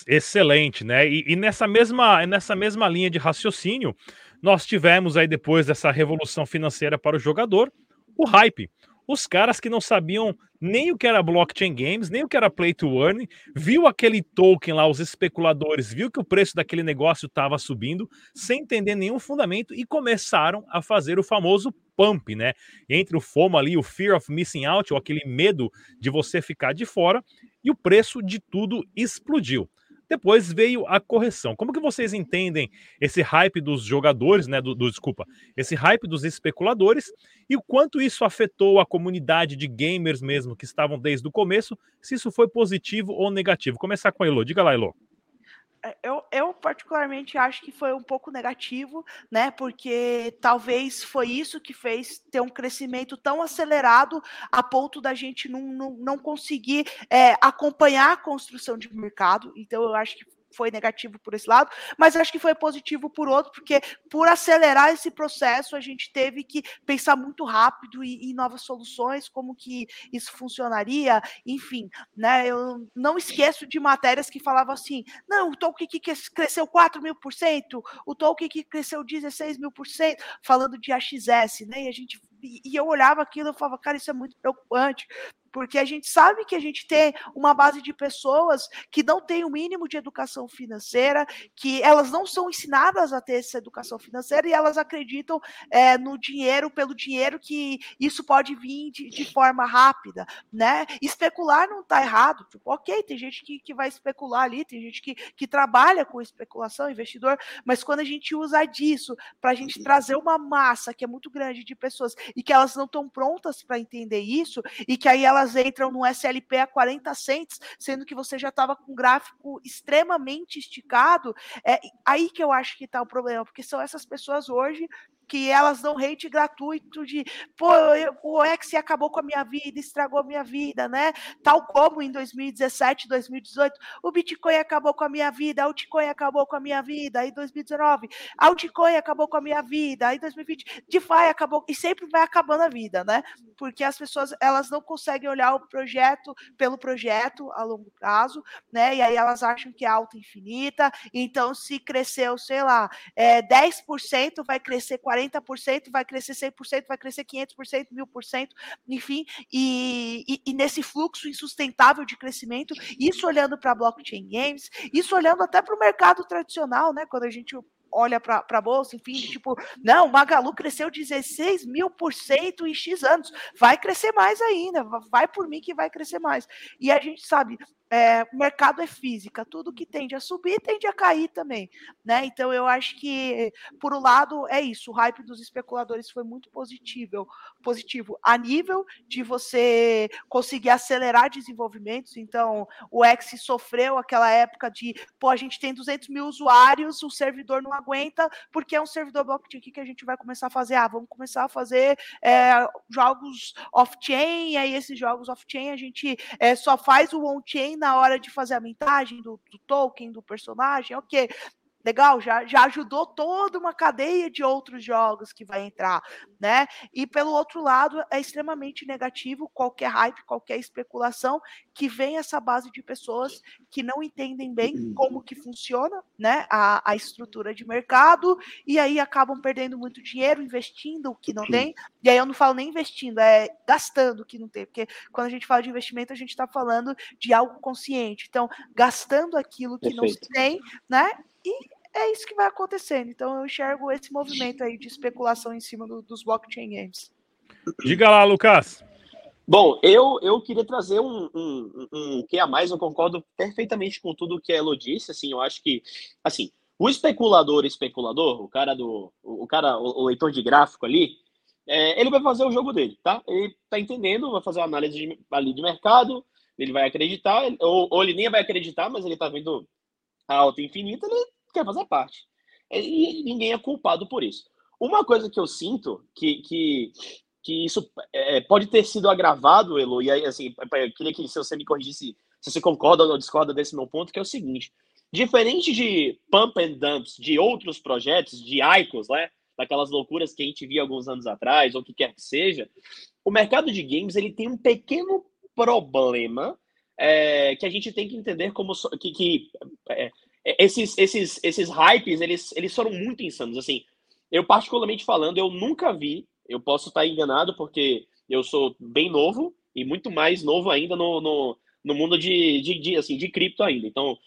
Speaker 2: Excelente, né? E, e, nessa mesma nessa mesma linha de raciocínio, nós tivemos aí depois dessa revolução financeira para o jogador, o hype. Os caras que não sabiam nem o que era blockchain games, nem o que era play to earn, viu aquele token lá, os especuladores, viu que o preço daquele negócio estava subindo, sem entender nenhum fundamento e começaram a fazer o famoso pump, né? Entre o FOMO ali, o fear of missing out, ou aquele medo de você ficar de fora, e o preço de tudo explodiu. Depois veio a correção. Como que vocês entendem esse hype dos jogadores, né? Do, do, desculpa, esse hype dos especuladores e o quanto isso afetou a comunidade de gamers mesmo que estavam desde o começo? Se isso foi positivo ou negativo? Começar com a Elo. Diga lá, Elo.
Speaker 3: É, eu, eu, particularmente acho que foi um pouco negativo, né? Porque talvez foi isso que fez ter um crescimento tão acelerado a ponto da gente não, não, não conseguir é, acompanhar a construção de mercado. Então, eu acho que foi negativo por esse lado, mas acho que foi positivo por outro, porque por acelerar esse processo, a gente teve que pensar muito rápido em, em novas soluções, como que isso funcionaria, enfim, né? Eu não esqueço de matérias que falavam assim: não, o Tolkien que cresceu 4 mil por cento, o Tolkien que cresceu 16 mil por cento, falando de AXS, né? E a gente e eu olhava aquilo e falava, cara, isso é muito preocupante, porque a gente sabe que a gente tem uma base de pessoas que não têm o mínimo de educação financeira, que elas não são ensinadas a ter essa educação financeira e elas acreditam é, no dinheiro pelo dinheiro que isso pode vir de, de forma rápida, né? Especular não está errado, tipo, ok, tem gente que, que vai especular ali, tem gente que, que trabalha com especulação, investidor, mas quando a gente usa disso para a gente trazer uma massa que é muito grande de pessoas e que elas não estão prontas para entender isso e que aí elas elas entram no SLP a 40 cents, sendo que você já estava com um gráfico extremamente esticado. É aí que eu acho que está o problema, porque são essas pessoas hoje que elas dão hate gratuito de pô, eu, o X acabou com a minha vida, estragou a minha vida, né? Tal como em 2017, 2018, o Bitcoin acabou com a minha vida, a altcoin acabou com a minha vida, aí 2019, a altcoin acabou com a minha vida, aí 2020, DeFi acabou, e sempre vai acabando a vida, né? Porque as pessoas, elas não conseguem olhar o projeto pelo projeto a longo prazo, né? E aí elas acham que é alta infinita, então se cresceu, sei lá, é, 10%, vai crescer 40%, 40%, vai crescer 100%, vai crescer 500%, 1000%, enfim, e, e, e nesse fluxo insustentável de crescimento, isso olhando para blockchain games, isso olhando até para o mercado tradicional, né? Quando a gente olha para a bolsa, enfim, tipo, não, Magalu cresceu 16 mil por cento em X anos, vai crescer mais ainda, vai por mim que vai crescer mais. E a gente sabe, é, o mercado é física, tudo que tende a subir tende a cair também, né? Então eu acho que, por um lado, é isso, o hype dos especuladores foi muito positivo, positivo a nível de você conseguir acelerar desenvolvimentos. Então, o X sofreu aquela época de, pô, a gente tem 200 mil usuários, o servidor não aguenta, porque é um servidor blockchain que a gente vai começar a fazer? Ah, vamos começar a fazer é, jogos off-chain, aí esses jogos off-chain a gente é, só faz o on-chain na hora de fazer a mintagem do, do token, do personagem, ok. Legal, já, já ajudou toda uma cadeia de outros jogos que vai entrar, né? E pelo outro lado, é extremamente negativo qualquer hype, qualquer especulação que vem essa base de pessoas que não entendem bem como que funciona, né? A, a estrutura de mercado, e aí acabam perdendo muito dinheiro, investindo o que não tem. E aí eu não falo nem investindo, é gastando o que não tem, porque quando a gente fala de investimento, a gente está falando de algo consciente. Então, gastando aquilo que Perfeito. não se tem, né? E é isso que vai acontecendo. Então eu enxergo esse movimento aí de especulação em cima do, dos blockchain games.
Speaker 2: Diga lá, Lucas.
Speaker 4: Bom, eu, eu queria trazer um, um, um, que a mais, eu concordo perfeitamente com tudo que a Elo disse, assim, eu acho que, assim, o especulador, especulador, o cara do, o cara, o, o leitor de gráfico ali, é, ele vai fazer o jogo dele, tá? Ele tá entendendo, vai fazer uma análise de, ali de mercado, ele vai acreditar, ou, ou ele nem vai acreditar, mas ele tá vendo alta infinita, ele quer fazer parte. E ninguém é culpado por isso. Uma coisa que eu sinto que, que, que isso é, pode ter sido agravado, Elo, e aí, assim, eu queria que você me corrigisse se você concorda ou discorda desse meu ponto, que é o seguinte: diferente de pump and dumps de outros projetos, de ICOs, né? Daquelas loucuras que a gente via alguns anos atrás, ou o que quer que seja, o mercado de games ele tem um pequeno problema é, que a gente tem que entender como que, que é, é, esses, esses, esses hypes, eles, eles foram muito insanos. Assim, eu particularmente falando, eu nunca vi, eu posso estar enganado porque eu sou bem novo e muito mais novo ainda no, no, no mundo de, de, de, assim, de cripto ainda. Então,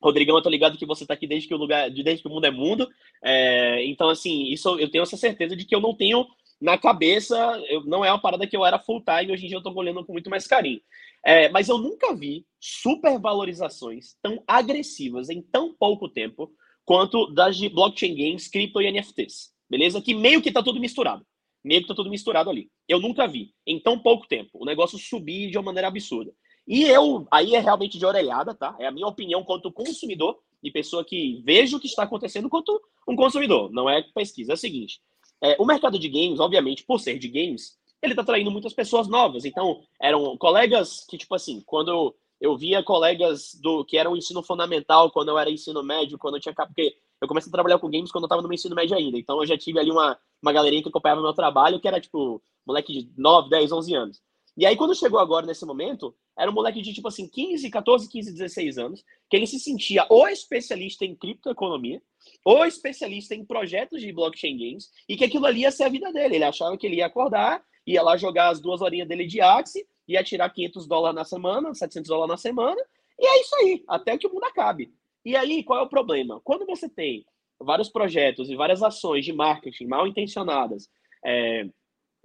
Speaker 4: Rodrigão, eu tô ligado que você está aqui desde que o lugar, desde que o mundo é mundo. É, então, assim, isso eu tenho essa certeza de que eu não tenho na cabeça, eu, não é uma parada que eu era full time, hoje em dia eu tô olhando com muito mais carinho. É, mas eu nunca vi supervalorizações tão agressivas em tão pouco tempo quanto das de blockchain games, cripto e NFTs. Beleza? Que meio que tá tudo misturado. Meio que tá tudo misturado ali. Eu nunca vi, em tão pouco tempo, o negócio subir de uma maneira absurda. E eu, aí é realmente de orelhada, tá? É a minha opinião quanto consumidor e pessoa que vejo o que está acontecendo quanto um consumidor. Não é pesquisa. É o seguinte: é, o mercado de games, obviamente, por ser de games, ele está atraindo muitas pessoas novas. Então, eram colegas que, tipo assim, quando eu, via colegas do que eram ensino fundamental, quando eu era ensino médio, quando eu tinha. Porque eu comecei a trabalhar com games quando eu estava no meu ensino médio ainda. Então, eu já tive ali uma, uma galerinha que acompanhava meu trabalho, que era, tipo, moleque de 9, 10, 11 anos. E aí, quando chegou agora nesse momento, era um moleque de, tipo assim, 15, 14, 15, 16 anos, que ele se sentia ou especialista em criptoeconomia, ou especialista em projetos de blockchain games, e que aquilo ali ia ser a vida dele. Ele achava que ele ia acordar, ia lá jogar as duas horinhas dele de Axie, ia tirar 500 dólares na semana, 700 dólares na semana, e é isso aí, até que o mundo acabe. E aí, qual é o problema? Quando você tem vários projetos e várias ações de marketing mal intencionadas, é,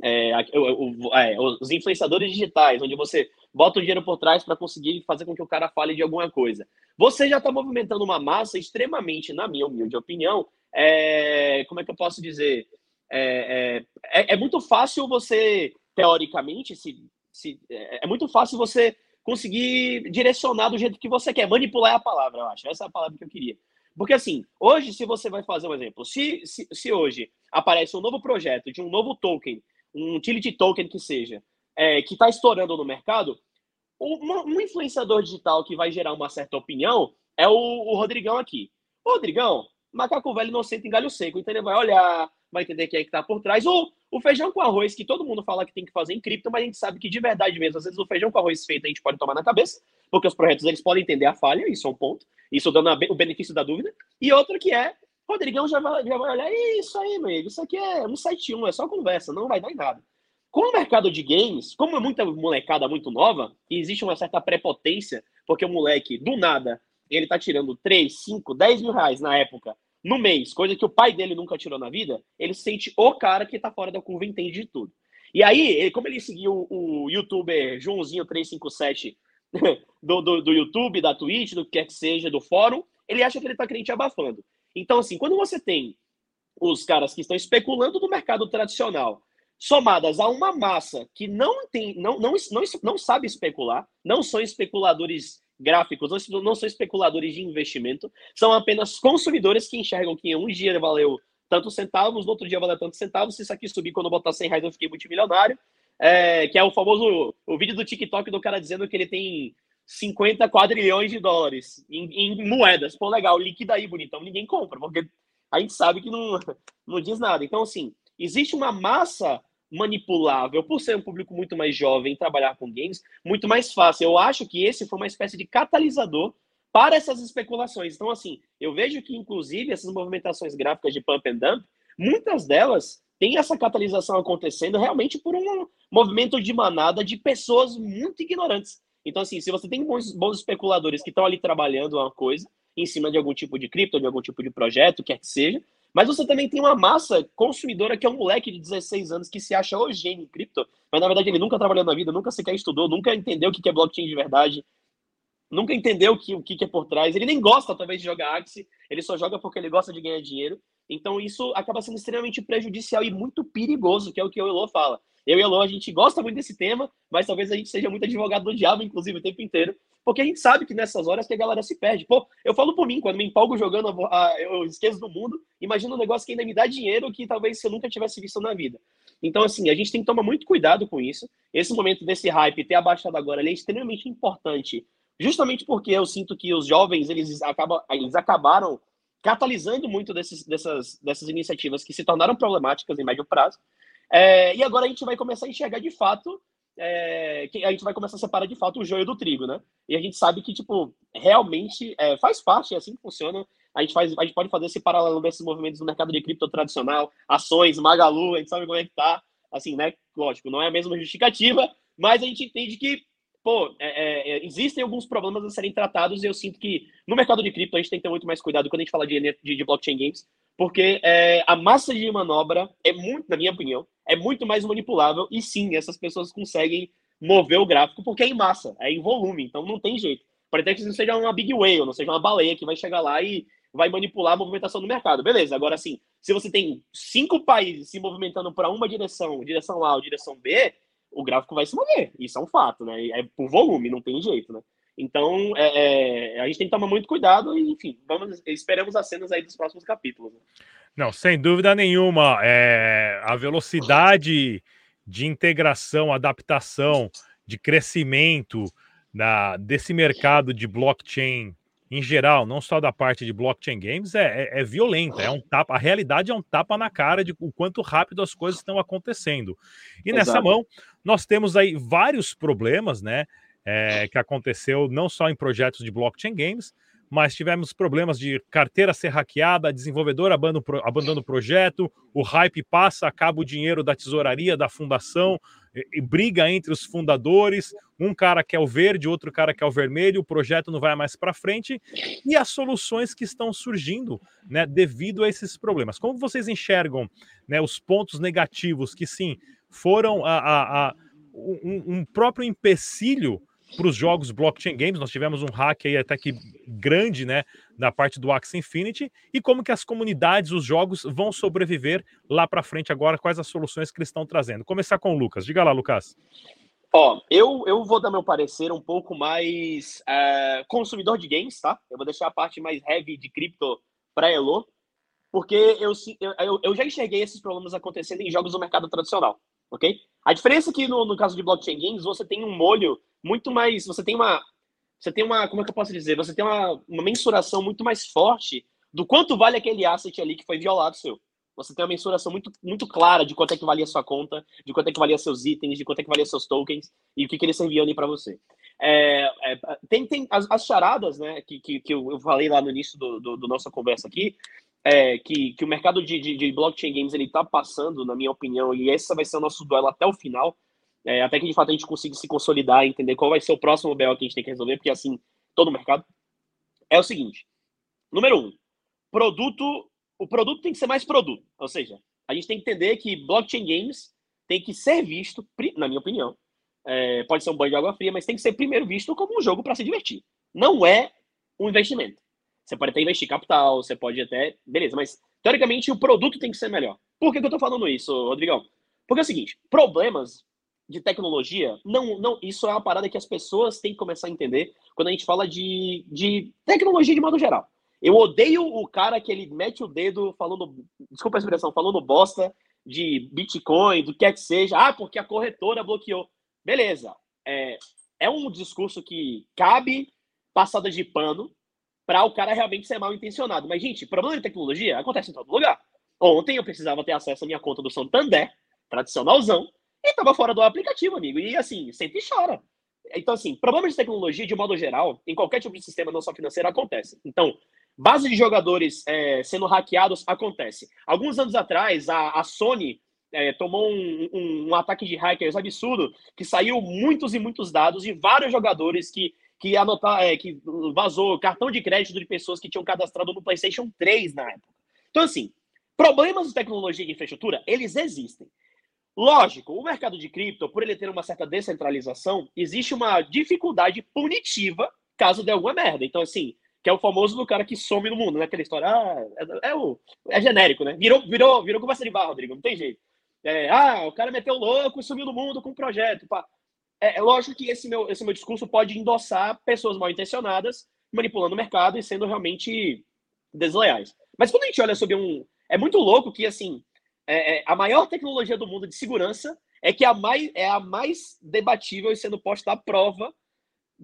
Speaker 4: é, é, os influenciadores digitais, onde você bota o dinheiro por trás para conseguir fazer com que o cara fale de alguma coisa. Você já está movimentando uma massa extremamente, na minha humilde opinião, é, como é que eu posso dizer? É, é, é, é muito fácil você, teoricamente, se, se, é, é muito fácil você conseguir direcionar do jeito que você quer. Manipular é a palavra, eu acho. Essa é a palavra que eu queria. Porque assim, hoje, se você vai fazer um exemplo, se, se, se hoje aparece um novo projeto de um novo token, um utility token que seja, é, que está estourando no mercado, um, um, influenciador digital que vai gerar uma certa opinião é o, o Rodrigão aqui. O Rodrigão, macaco velho não senta em galho seco, então ele vai olhar, vai entender quem é que está por trás. Ou o feijão com arroz, que todo mundo fala que tem que fazer em cripto, mas a gente sabe que de verdade mesmo, às vezes o feijão com arroz feito a gente pode tomar na cabeça, porque os projetos eles podem entender a falha, isso é um ponto, isso dando o benefício da dúvida. E outro que é Rodrigão já vai, já vai olhar, isso aí, meu isso aqui é um site 1, é só conversa, não vai dar em nada. Com o mercado de games, como é muita molecada muito nova, existe uma certa prepotência, porque o moleque, do nada, ele tá tirando 3, 5, 10 mil reais na época, no mês, coisa que o pai dele nunca tirou na vida, ele sente o cara que tá fora da curva e entende de tudo. E aí, como ele seguiu o, o youtuber Joãozinho357 do, do, do, YouTube, da Twitch, do que quer que seja, do fórum, ele acha que ele tá crente abafando. Então, assim, quando você tem os caras que estão especulando no mercado tradicional, somadas a uma massa que não tem, não, não, não, não sabe especular, não são especuladores gráficos, não são especuladores de investimento, são apenas consumidores que enxergam que um dia valeu tantos centavos, no outro dia valeu tantos centavos, se isso aqui subir quando eu botar 100 reais eu fiquei multimilionário, é, que é o famoso o vídeo do TikTok do cara dizendo que ele tem 50 quadrilhões de dólares em, em moedas. Pô, legal, liquida aí, bonitão. Ninguém compra, porque a gente sabe que não, não diz nada. Então, assim, existe uma massa manipulável, por ser um público muito mais jovem, trabalhar com games, muito mais fácil. Eu acho que esse foi uma espécie de catalisador para essas especulações. Então, assim, eu vejo que, inclusive, essas movimentações gráficas de pump and dump, muitas delas têm essa catalisação acontecendo realmente por um movimento de manada de pessoas muito ignorantes. Então, assim, se você tem bons, bons especuladores que estão ali trabalhando uma coisa, em cima de algum tipo de cripto, de algum tipo de projeto, quer que seja, mas você também tem uma massa consumidora que é um moleque de 16 anos que se acha gênio em cripto, mas na verdade ele nunca trabalhou na vida, nunca sequer estudou, nunca entendeu o que é blockchain de verdade, nunca entendeu o que, o que é por trás. Ele nem gosta, talvez, de jogar Axie, ele só joga porque ele gosta de ganhar dinheiro. Então isso acaba sendo extremamente prejudicial e muito perigoso, que é o que o Elo fala. Eu e a Elo, a gente gosta muito desse tema, mas talvez a gente seja muito advogado do diabo, inclusive, o tempo inteiro, porque a gente sabe que nessas horas que a galera se perde. Pô, eu falo por mim, quando me empolgo jogando, eu esqueço do mundo, imagina um negócio que ainda me dá dinheiro que talvez eu nunca tivesse visto na vida. Então, assim, a gente tem que tomar muito cuidado com isso. Esse momento desse hype ter abaixado agora é extremamente importante, justamente porque eu sinto que os jovens, eles, acabam, eles acabaram catalisando muito desses, dessas, dessas iniciativas que se tornaram problemáticas em médio prazo. É, e agora a gente vai começar a enxergar de fato é, a gente vai começar a separar de fato o joio do trigo, né? E a gente sabe que, tipo, realmente é, faz parte, é assim que funciona. A gente, faz, a gente pode fazer esse paralelo desses movimentos no mercado de cripto tradicional, ações, Magalu, a gente sabe como é que tá. Assim, né? Lógico, não é a mesma justificativa, mas a gente entende que, pô, é, é, existem alguns problemas a serem tratados e eu sinto que no mercado de cripto a gente tem que ter muito mais cuidado quando a gente fala de, de, de blockchain games, porque é, a massa de manobra é muito, na minha opinião, é muito mais manipulável e sim, essas pessoas conseguem mover o gráfico porque é em massa, é em volume, então não tem jeito. Pode até que não seja uma big whale, não seja uma baleia que vai chegar lá e vai manipular a movimentação do mercado. Beleza, agora sim, se você tem cinco países se movimentando para uma direção, direção A ou direção B, o gráfico vai se mover. Isso é um fato, né? É por volume, não tem jeito, né? Então, é, é, a gente tem que tomar muito cuidado e, enfim, vamos, esperamos as cenas aí dos próximos capítulos. Né?
Speaker 2: Não, sem dúvida nenhuma. É, a velocidade de integração, adaptação, de crescimento na, desse mercado de blockchain em geral, não só da parte de blockchain games, é, é, é, violenta. É um tapa. A realidade é um tapa na cara de o quanto rápido as coisas estão acontecendo. E Exato. nessa mão, nós temos aí vários problemas, né? é, que aconteceu não só em projetos de blockchain games, mas tivemos problemas de carteira ser hackeada, desenvolvedor abandonando o projeto, o hype passa, acaba o dinheiro da tesouraria, da fundação, e, briga entre os fundadores, um cara quer o verde, outro cara quer o vermelho, o projeto não vai mais para frente, e as soluções que estão surgindo né, devido a esses problemas. Como vocês enxergam né, os pontos negativos que sim foram a, a, a um, um próprio empecilho para os jogos blockchain games. Nós tivemos um hack aí até que grande, né, na parte do Axie Infinity e como que as comunidades, os jogos vão sobreviver lá para frente agora, quais as soluções que eles estão trazendo. Começar com o Lucas. Diga lá, Lucas.
Speaker 4: Ó, eu, eu vou dar meu parecer um pouco mais é, consumidor de games, tá? Eu vou deixar a parte mais heavy de cripto para Elo, porque eu, eu, eu já enxerguei esses problemas acontecendo em jogos do mercado tradicional, ok? A diferença é que no, no caso de blockchain games, você tem um molho muito mais. Você tem uma. Você tem uma. Como é que eu posso dizer? Você tem uma, uma mensuração muito mais forte do quanto vale aquele asset ali que foi violado seu. Você tem uma mensuração muito, muito clara de quanto é que valia a sua conta, de quanto é que valia seus itens, de quanto é que valia seus tokens e o que, que eles serviam ali para você. É, é, tem tem as, as, charadas, né, que, que, que eu, falei lá no início do, do, do nossa conversa aqui, é, que, que o mercado de, de, de blockchain games ele está passando, na minha opinião, e esse vai ser o nosso duelo até o final, é, até que de fato a gente consiga se consolidar entender qual vai ser o próximo BO que a gente tem que resolver, porque assim, todo o mercado. É o seguinte: número um, produto. O produto tem que ser mais produto. Ou seja, a gente tem que entender que blockchain games tem que ser visto, na minha opinião. É, pode ser um banho de água fria, mas tem que ser primeiro visto como um jogo para se divertir. Não é um investimento. Você pode até investir capital, você pode até. Beleza, mas teoricamente o produto tem que ser melhor. Por que, que eu estou falando isso, Rodrigão? Porque é o seguinte: problemas de tecnologia, não, não, isso é uma parada que as pessoas têm que começar a entender quando a gente fala de, de tecnologia de modo geral. Eu odeio o cara que ele mete o dedo falando, desculpa a expressão, falando bosta de Bitcoin, do que é que seja, ah, porque a corretora bloqueou. Beleza, é, é um discurso que cabe passada de pano para o cara realmente ser mal intencionado. Mas, gente, problema de tecnologia acontece em todo lugar. Ontem eu precisava ter acesso à minha conta do Santander, tradicionalzão, e tava fora do aplicativo, amigo. E assim, sempre chora. Então, assim, problemas de tecnologia, de modo geral, em qualquer tipo de sistema não só financeiro, acontece. Então, base de jogadores é, sendo hackeados acontece. Alguns anos atrás, a, a Sony é, tomou um, um, um, ataque de hackers absurdo, que saiu muitos e muitos dados de vários jogadores que, que anotar, é, que vazou cartão de crédito de pessoas que tinham cadastrado no PlayStation 3 na época. Então, assim, problemas de tecnologia e de infraestrutura, eles existem. Lógico, o mercado de cripto, por ele ter uma certa descentralização, existe uma dificuldade punitiva caso dê alguma merda. Então, assim, que é o famoso do cara que some no mundo, né? Aquela história, ah, é, é, o, é genérico, né? Virou, virou, virou conversa de barra, Rodrigo, não tem jeito. É, ah, o cara meteu louco e sumiu no mundo com um projeto. Pá. É, é lógico que esse meu, esse meu discurso pode endossar pessoas mal intencionadas manipulando o mercado e sendo realmente desleais. Mas quando a gente olha sobre um. É muito louco que, assim, é, é, a maior tecnologia do mundo de segurança é que a mais, é a mais debatível e sendo posta à prova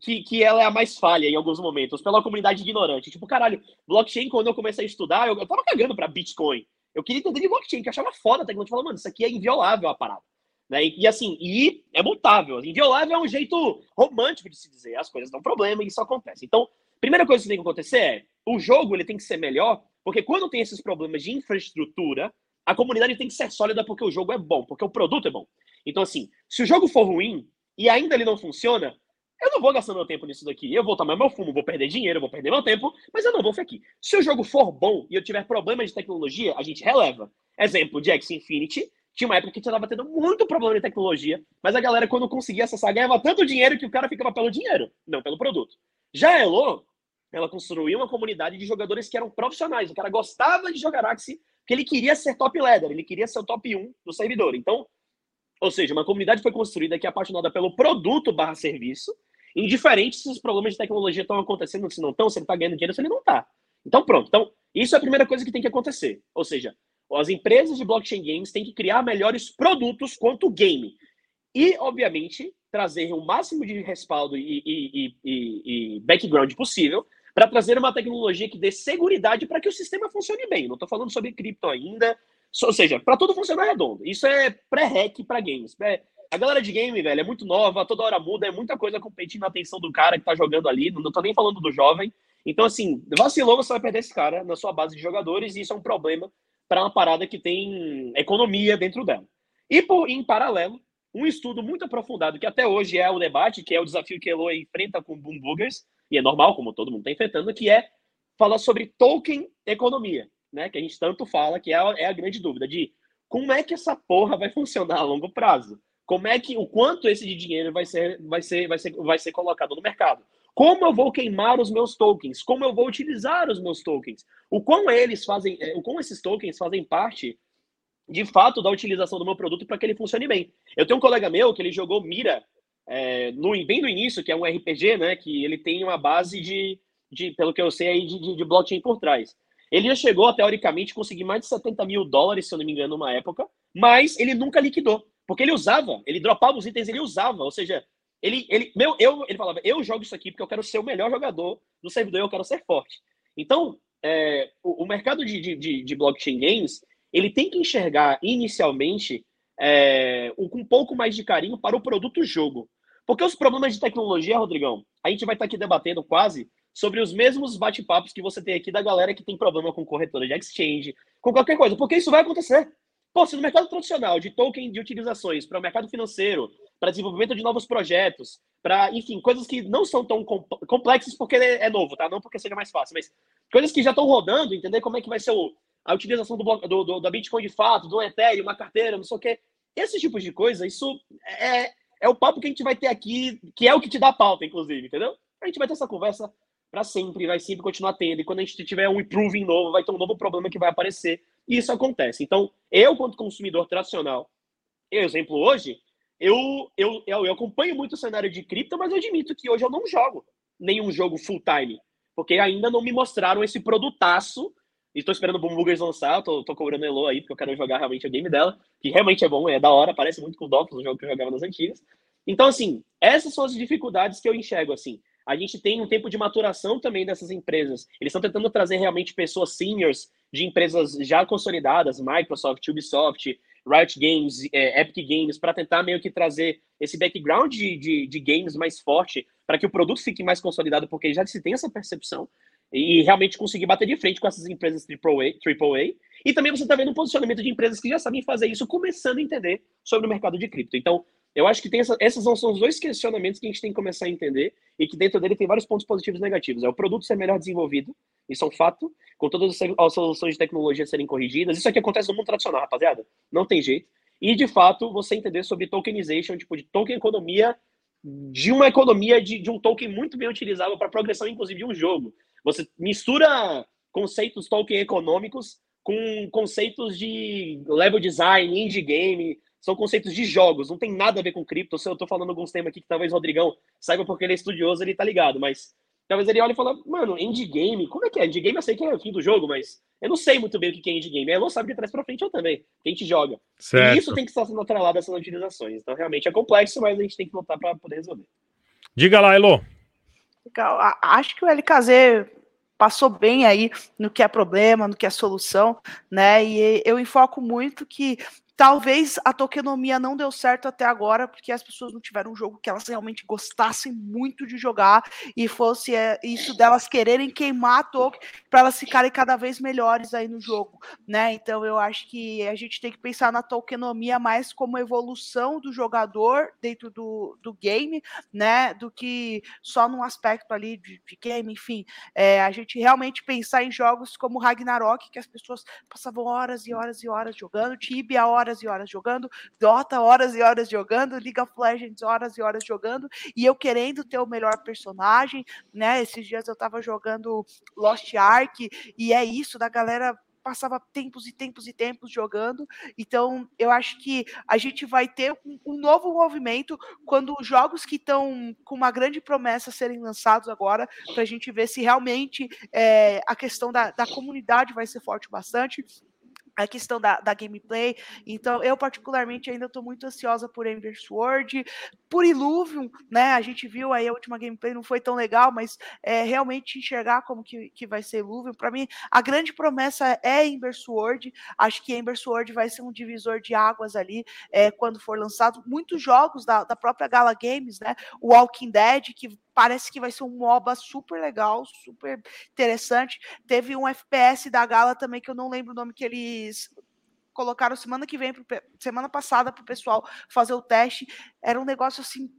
Speaker 4: que, que ela é a mais falha em alguns momentos, pela comunidade ignorante. Tipo, caralho, blockchain, quando eu comecei a estudar, eu, eu tava cagando pra Bitcoin. Eu queria entender de blockchain, que eu achava foda a tecnologia. Falava, mano, isso aqui é inviolável a parada. Né? E, e, assim, e é mutável. Inviolável é um jeito romântico de se dizer. As coisas dão problema e isso acontece. Então, primeira coisa que tem que acontecer é, o jogo ele tem que ser melhor, porque quando tem esses problemas de infraestrutura, a comunidade tem que ser sólida porque o jogo é bom, porque o produto é bom. Então, assim, se o jogo for ruim e ainda ele não funciona, eu não vou gastar meu tempo nisso daqui. Eu vou tomar meu fumo, vou perder dinheiro, vou perder meu tempo, mas eu não vou ficar aqui. Se o jogo for bom e eu tiver problemas de tecnologia, a gente releva. Exemplo de X Infinity, tinha uma época que estava tendo muito problema de tecnologia, mas a galera, quando conseguia acessar, ganhava tanto dinheiro que o cara ficava pelo dinheiro, não pelo produto. Já a Elo, ela construiu uma comunidade de jogadores que eram profissionais. O cara gostava de jogar Axie que ele queria ser top leader, ele queria ser o top 1 do servidor. Então, ou seja, uma comunidade foi construída que é apaixonada pelo produto barra serviço, indiferente se os problemas de tecnologia estão acontecendo, se não estão, se ele está ganhando dinheiro, se ele não está. Então, pronto. Então, isso é a primeira coisa que tem que acontecer. Ou seja, as empresas de blockchain games têm que criar melhores produtos quanto game. E, obviamente, trazer o máximo de respaldo e, e, e, e background possível para trazer uma tecnologia que dê segurança para que o sistema funcione bem. Não estou falando sobre cripto ainda, ou seja, para tudo funcionar redondo. Isso é pré-hack para games. É, a galera de game, velho, é muito nova, toda hora muda, é muita coisa competindo na atenção do cara que está jogando ali, não estou nem falando do jovem. Então, assim, vacilou, você vai perder esse cara na sua base de jogadores, e isso é um problema para uma parada que tem economia dentro dela. E, por, em paralelo, um estudo muito aprofundado, que até hoje é o debate, que é o desafio que a Elo enfrenta com Boom Boogers, e é normal, como todo mundo está enfrentando, que é falar sobre token economia, né? Que a gente tanto fala, que é a, é a grande dúvida de como é que essa porra vai funcionar a longo prazo? Como é que o quanto esse de dinheiro vai ser, vai ser, vai ser, vai ser colocado no mercado? Como eu vou queimar os meus tokens? Como eu vou utilizar os meus tokens? O quão eles fazem, é, o quão esses tokens fazem parte de fato da utilização do meu produto para que ele funcione bem. Eu tenho um colega meu que ele jogou Mira é, no, bem no início, que é um RPG, né, que ele tem uma base de, de pelo que eu sei aí, de, de, blockchain por trás. Ele já chegou a, teoricamente, conseguir mais de 70 mil dólares, se eu não me engano, numa época, mas ele nunca liquidou, porque ele usava, ele dropava os itens, ele usava, ou seja, ele, ele, meu, eu, ele falava, eu jogo isso aqui porque eu quero ser o melhor jogador do servidor, eu quero ser forte. Então, é, o, o, mercado de, de, de blockchain games, ele tem que enxergar inicialmente é, com um pouco mais de carinho para o produto jogo. Porque os problemas de tecnologia, Rodrigão, a gente vai estar aqui debatendo quase sobre os mesmos bate-papos que você tem aqui da galera que tem problema com corretora de exchange, com qualquer coisa, porque isso vai acontecer. Pô, se no mercado tradicional de token de utilizações para o mercado financeiro, para desenvolvimento de novos projetos, para, enfim, coisas que não são tão complexas porque é novo, tá? Não porque seja mais fácil, mas coisas que já estão rodando, entender como é que vai ser o, a utilização do, do, do, da Bitcoin de fato, do Ethereum, uma carteira, não sei o quê. Esse tipo de coisa, isso é, é o papo que a gente vai ter aqui, que é o que te dá pauta, inclusive, entendeu? A gente vai ter essa conversa para sempre, vai sempre continuar tendo. E quando a gente tiver um improving novo, vai ter um novo problema que vai aparecer. E isso acontece. Então, eu, quanto consumidor tradicional, eu, exemplo, hoje, eu, eu, eu, eu acompanho muito o cenário de cripto, mas eu admito que hoje eu não jogo nenhum jogo full time. Porque ainda não me mostraram esse produtaço. Estou esperando o Boomboogers lançar, tô, tô cobrando Elo aí, porque eu quero jogar realmente o game dela, que realmente é bom, é da hora, parece muito com o Dofus, o jogo que eu jogava nas antigas. Então, assim, essas são as dificuldades que eu enxergo, assim a gente tem um tempo de maturação também dessas empresas. Eles estão tentando trazer realmente pessoas seniors de empresas já consolidadas, Microsoft, Ubisoft, Riot Games, é, Epic Games, para tentar meio que trazer esse background de, de, de games mais forte, para que o produto fique mais consolidado, porque já se tem essa percepção, e realmente conseguir bater de frente com essas empresas AAA. AAA. E também você está vendo um posicionamento de empresas que já sabem fazer isso, começando a entender sobre o mercado de cripto. Então, eu acho que tem essa, esses são os dois questionamentos que a gente tem que começar a entender e que dentro dele tem vários pontos positivos e negativos. É o produto ser melhor desenvolvido, isso é um fato, com todas as soluções de tecnologia serem corrigidas. Isso aqui acontece no mundo tradicional, rapaziada. Não tem jeito. E, de fato, você entender sobre tokenization, tipo, de token economia, de uma economia de, de um token muito bem utilizável para progressão, inclusive, de um jogo. Você mistura conceitos token econômicos com conceitos de level design, indie game, são conceitos de jogos, não tem nada a ver com cripto. Se eu tô falando alguns temas aqui que talvez o Rodrigão saiba porque ele é estudioso, ele tá ligado, mas talvez ele olhe e fale, mano, endgame, como é que é? Endgame eu sei que é o fim do jogo, mas eu não sei muito bem o que é endgame. Eu não sabe de trás pra frente eu também, a gente joga. Certo. E isso tem que estar sendo atrelado a essas utilizações. Então, realmente é complexo, mas a gente tem que lutar para poder resolver.
Speaker 2: Diga lá, Elo.
Speaker 3: Legal. Acho que o LKZ passou bem aí no que é problema, no que é solução, né? E eu enfoco muito que Talvez a tokenomia não deu certo até agora, porque as pessoas não tiveram um jogo que elas realmente gostassem muito de jogar e fosse é, isso delas quererem queimar a token para elas ficarem cada vez melhores aí no jogo, né? Então eu acho que a gente tem que pensar na tokenomia mais como evolução do jogador dentro do, do game, né? Do que só num aspecto ali de, de game, enfim. É, a gente realmente pensar em jogos como Ragnarok, que as pessoas passavam horas e horas e horas jogando, Tibia horas horas e horas jogando, Dota horas e horas jogando, League of Legends horas e horas jogando, e eu querendo ter o melhor personagem, né? Esses dias eu tava jogando Lost Ark, e é isso, da galera passava tempos e tempos e tempos jogando. Então, eu acho que a gente vai ter um, um novo movimento quando os jogos que estão com uma grande promessa serem lançados agora, para a gente ver se realmente é, a questão da, da comunidade vai ser forte bastante a questão da, da gameplay. Então, eu particularmente ainda estou muito ansiosa por Ember Sword, por Illuvium, né? A gente viu aí a última gameplay não foi tão legal, mas é, realmente enxergar como que, que vai ser Illuvium. Para mim, a grande promessa é Ember Sword. Acho que Ember Sword vai ser um divisor de águas ali é, quando for lançado. Muitos jogos da, da própria Gala Games, né? O Walking Dead, que parece que vai ser um MOBA super legal, super interessante. Teve um FPS da Gala também, que eu não lembro o nome que eles colocaram semana que vem, semana passada, para o pessoal fazer o teste. Era um negócio assim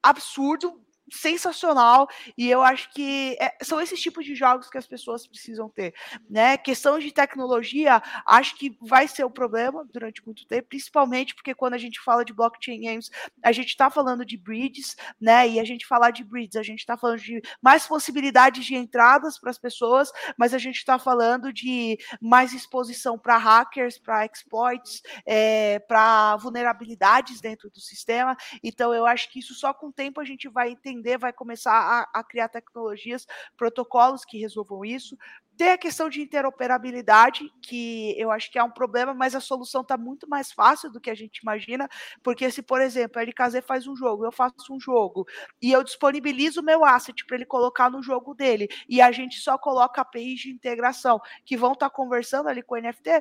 Speaker 3: absurdo, sensacional e eu acho que é, são esses tipos de jogos que as pessoas precisam ter, né? Questão de tecnologia, acho que vai ser o um problema durante muito tempo, principalmente porque quando a gente fala de blockchain games, a gente está falando de bridges, né? E a gente falar de bridges, a gente está falando de mais possibilidades de entradas para as pessoas, mas a gente está falando de mais exposição para hackers, para exploits, é, para vulnerabilidades dentro do sistema. Então eu acho que isso só com o tempo a gente vai entender entender, vai começar a, a criar tecnologias, protocolos que resolvam isso. Tem a questão de interoperabilidade, que eu acho que é um problema, mas a solução está muito mais fácil do que a gente imagina, porque se, por exemplo, a LKZ faz um jogo, eu faço um jogo, e eu disponibilizo o meu asset para ele colocar no jogo dele, e a gente só coloca APIs de integração que vão estar tá conversando ali com o NFT,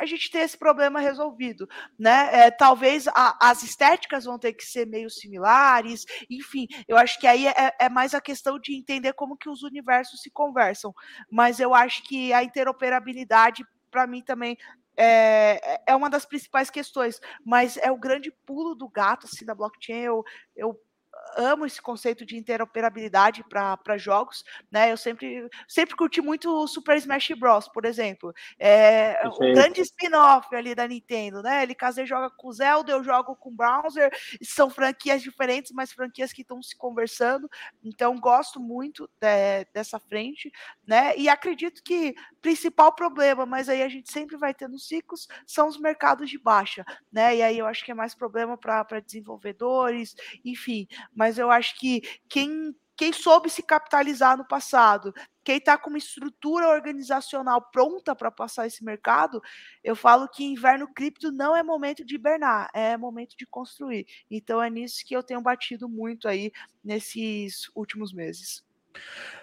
Speaker 3: a gente ter esse problema resolvido, né? É, talvez a, as estéticas vão ter que ser meio similares, enfim, eu acho que aí é, é mais a questão de entender como que os universos se conversam, mas eu acho que a interoperabilidade para mim também é, é uma das principais questões, mas é o grande pulo do gato assim da blockchain. Eu, eu amo esse conceito de interoperabilidade para jogos, né? Eu sempre, sempre curti muito o Super Smash Bros, por exemplo. É o grande spin-off ali da Nintendo, né? Ele casei joga com Zelda, eu jogo com Browser, são franquias diferentes, mas franquias que estão se conversando. Então gosto muito de, dessa frente, né? E acredito que principal problema, mas aí a gente sempre vai ter nos ciclos, são os mercados de baixa, né? E aí eu acho que é mais problema para desenvolvedores, enfim mas eu acho que quem, quem soube se capitalizar no passado, quem está com uma estrutura organizacional pronta para passar esse mercado, eu falo que inverno cripto não é momento de hibernar, é momento de construir. Então é nisso que eu tenho batido muito aí nesses últimos meses.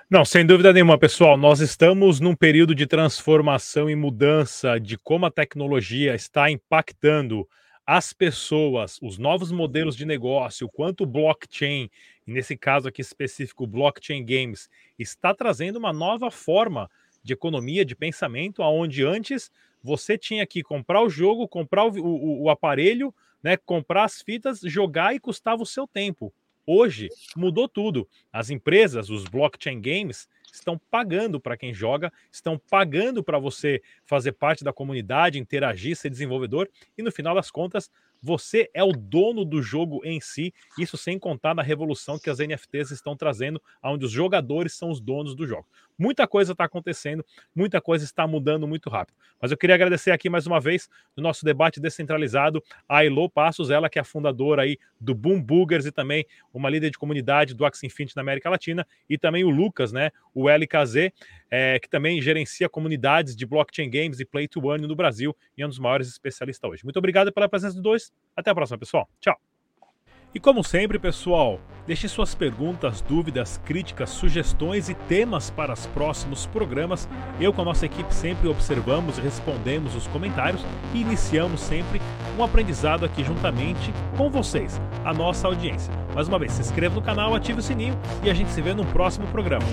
Speaker 2: Não, sem dúvida nenhuma, pessoal. Nós estamos num período de transformação e mudança de como a tecnologia está impactando as pessoas, os novos modelos de negócio, quanto o blockchain, e nesse caso aqui específico, o blockchain games, está trazendo uma nova forma de economia, de pensamento, aonde antes você tinha que comprar o jogo, comprar o, o, o aparelho, né, comprar as fitas, jogar e custava o seu tempo. Hoje mudou tudo. As empresas, os blockchain games, estão pagando para quem joga, estão pagando para você fazer parte da comunidade, interagir, ser desenvolvedor, e no final das contas, você é o dono do jogo em si, isso sem contar na revolução que as NFTs estão trazendo, onde os jogadores são os donos do jogo. Muita coisa está acontecendo, muita coisa está mudando muito rápido. Mas eu queria agradecer aqui mais uma vez no nosso debate descentralizado a Elo Passos, ela que é a fundadora aí do Boom Boogers e também uma líder de comunidade do Axie Infinity na América Latina, e também o Lucas, né, o LKZ, é, que também gerencia comunidades de blockchain games e play to earn no Brasil e é um dos maiores especialistas hoje. Muito obrigado pela presença dos dois. Até a próxima, pessoal. Tchau. E como sempre, pessoal, deixe suas perguntas, dúvidas, críticas, sugestões e temas para os próximos programas. Eu com a nossa equipe sempre observamos e respondemos os comentários e iniciamos sempre um aprendizado aqui juntamente com vocês, a nossa audiência. Mais uma vez, se inscreva no canal, ative o sininho e a gente se vê no próximo programa.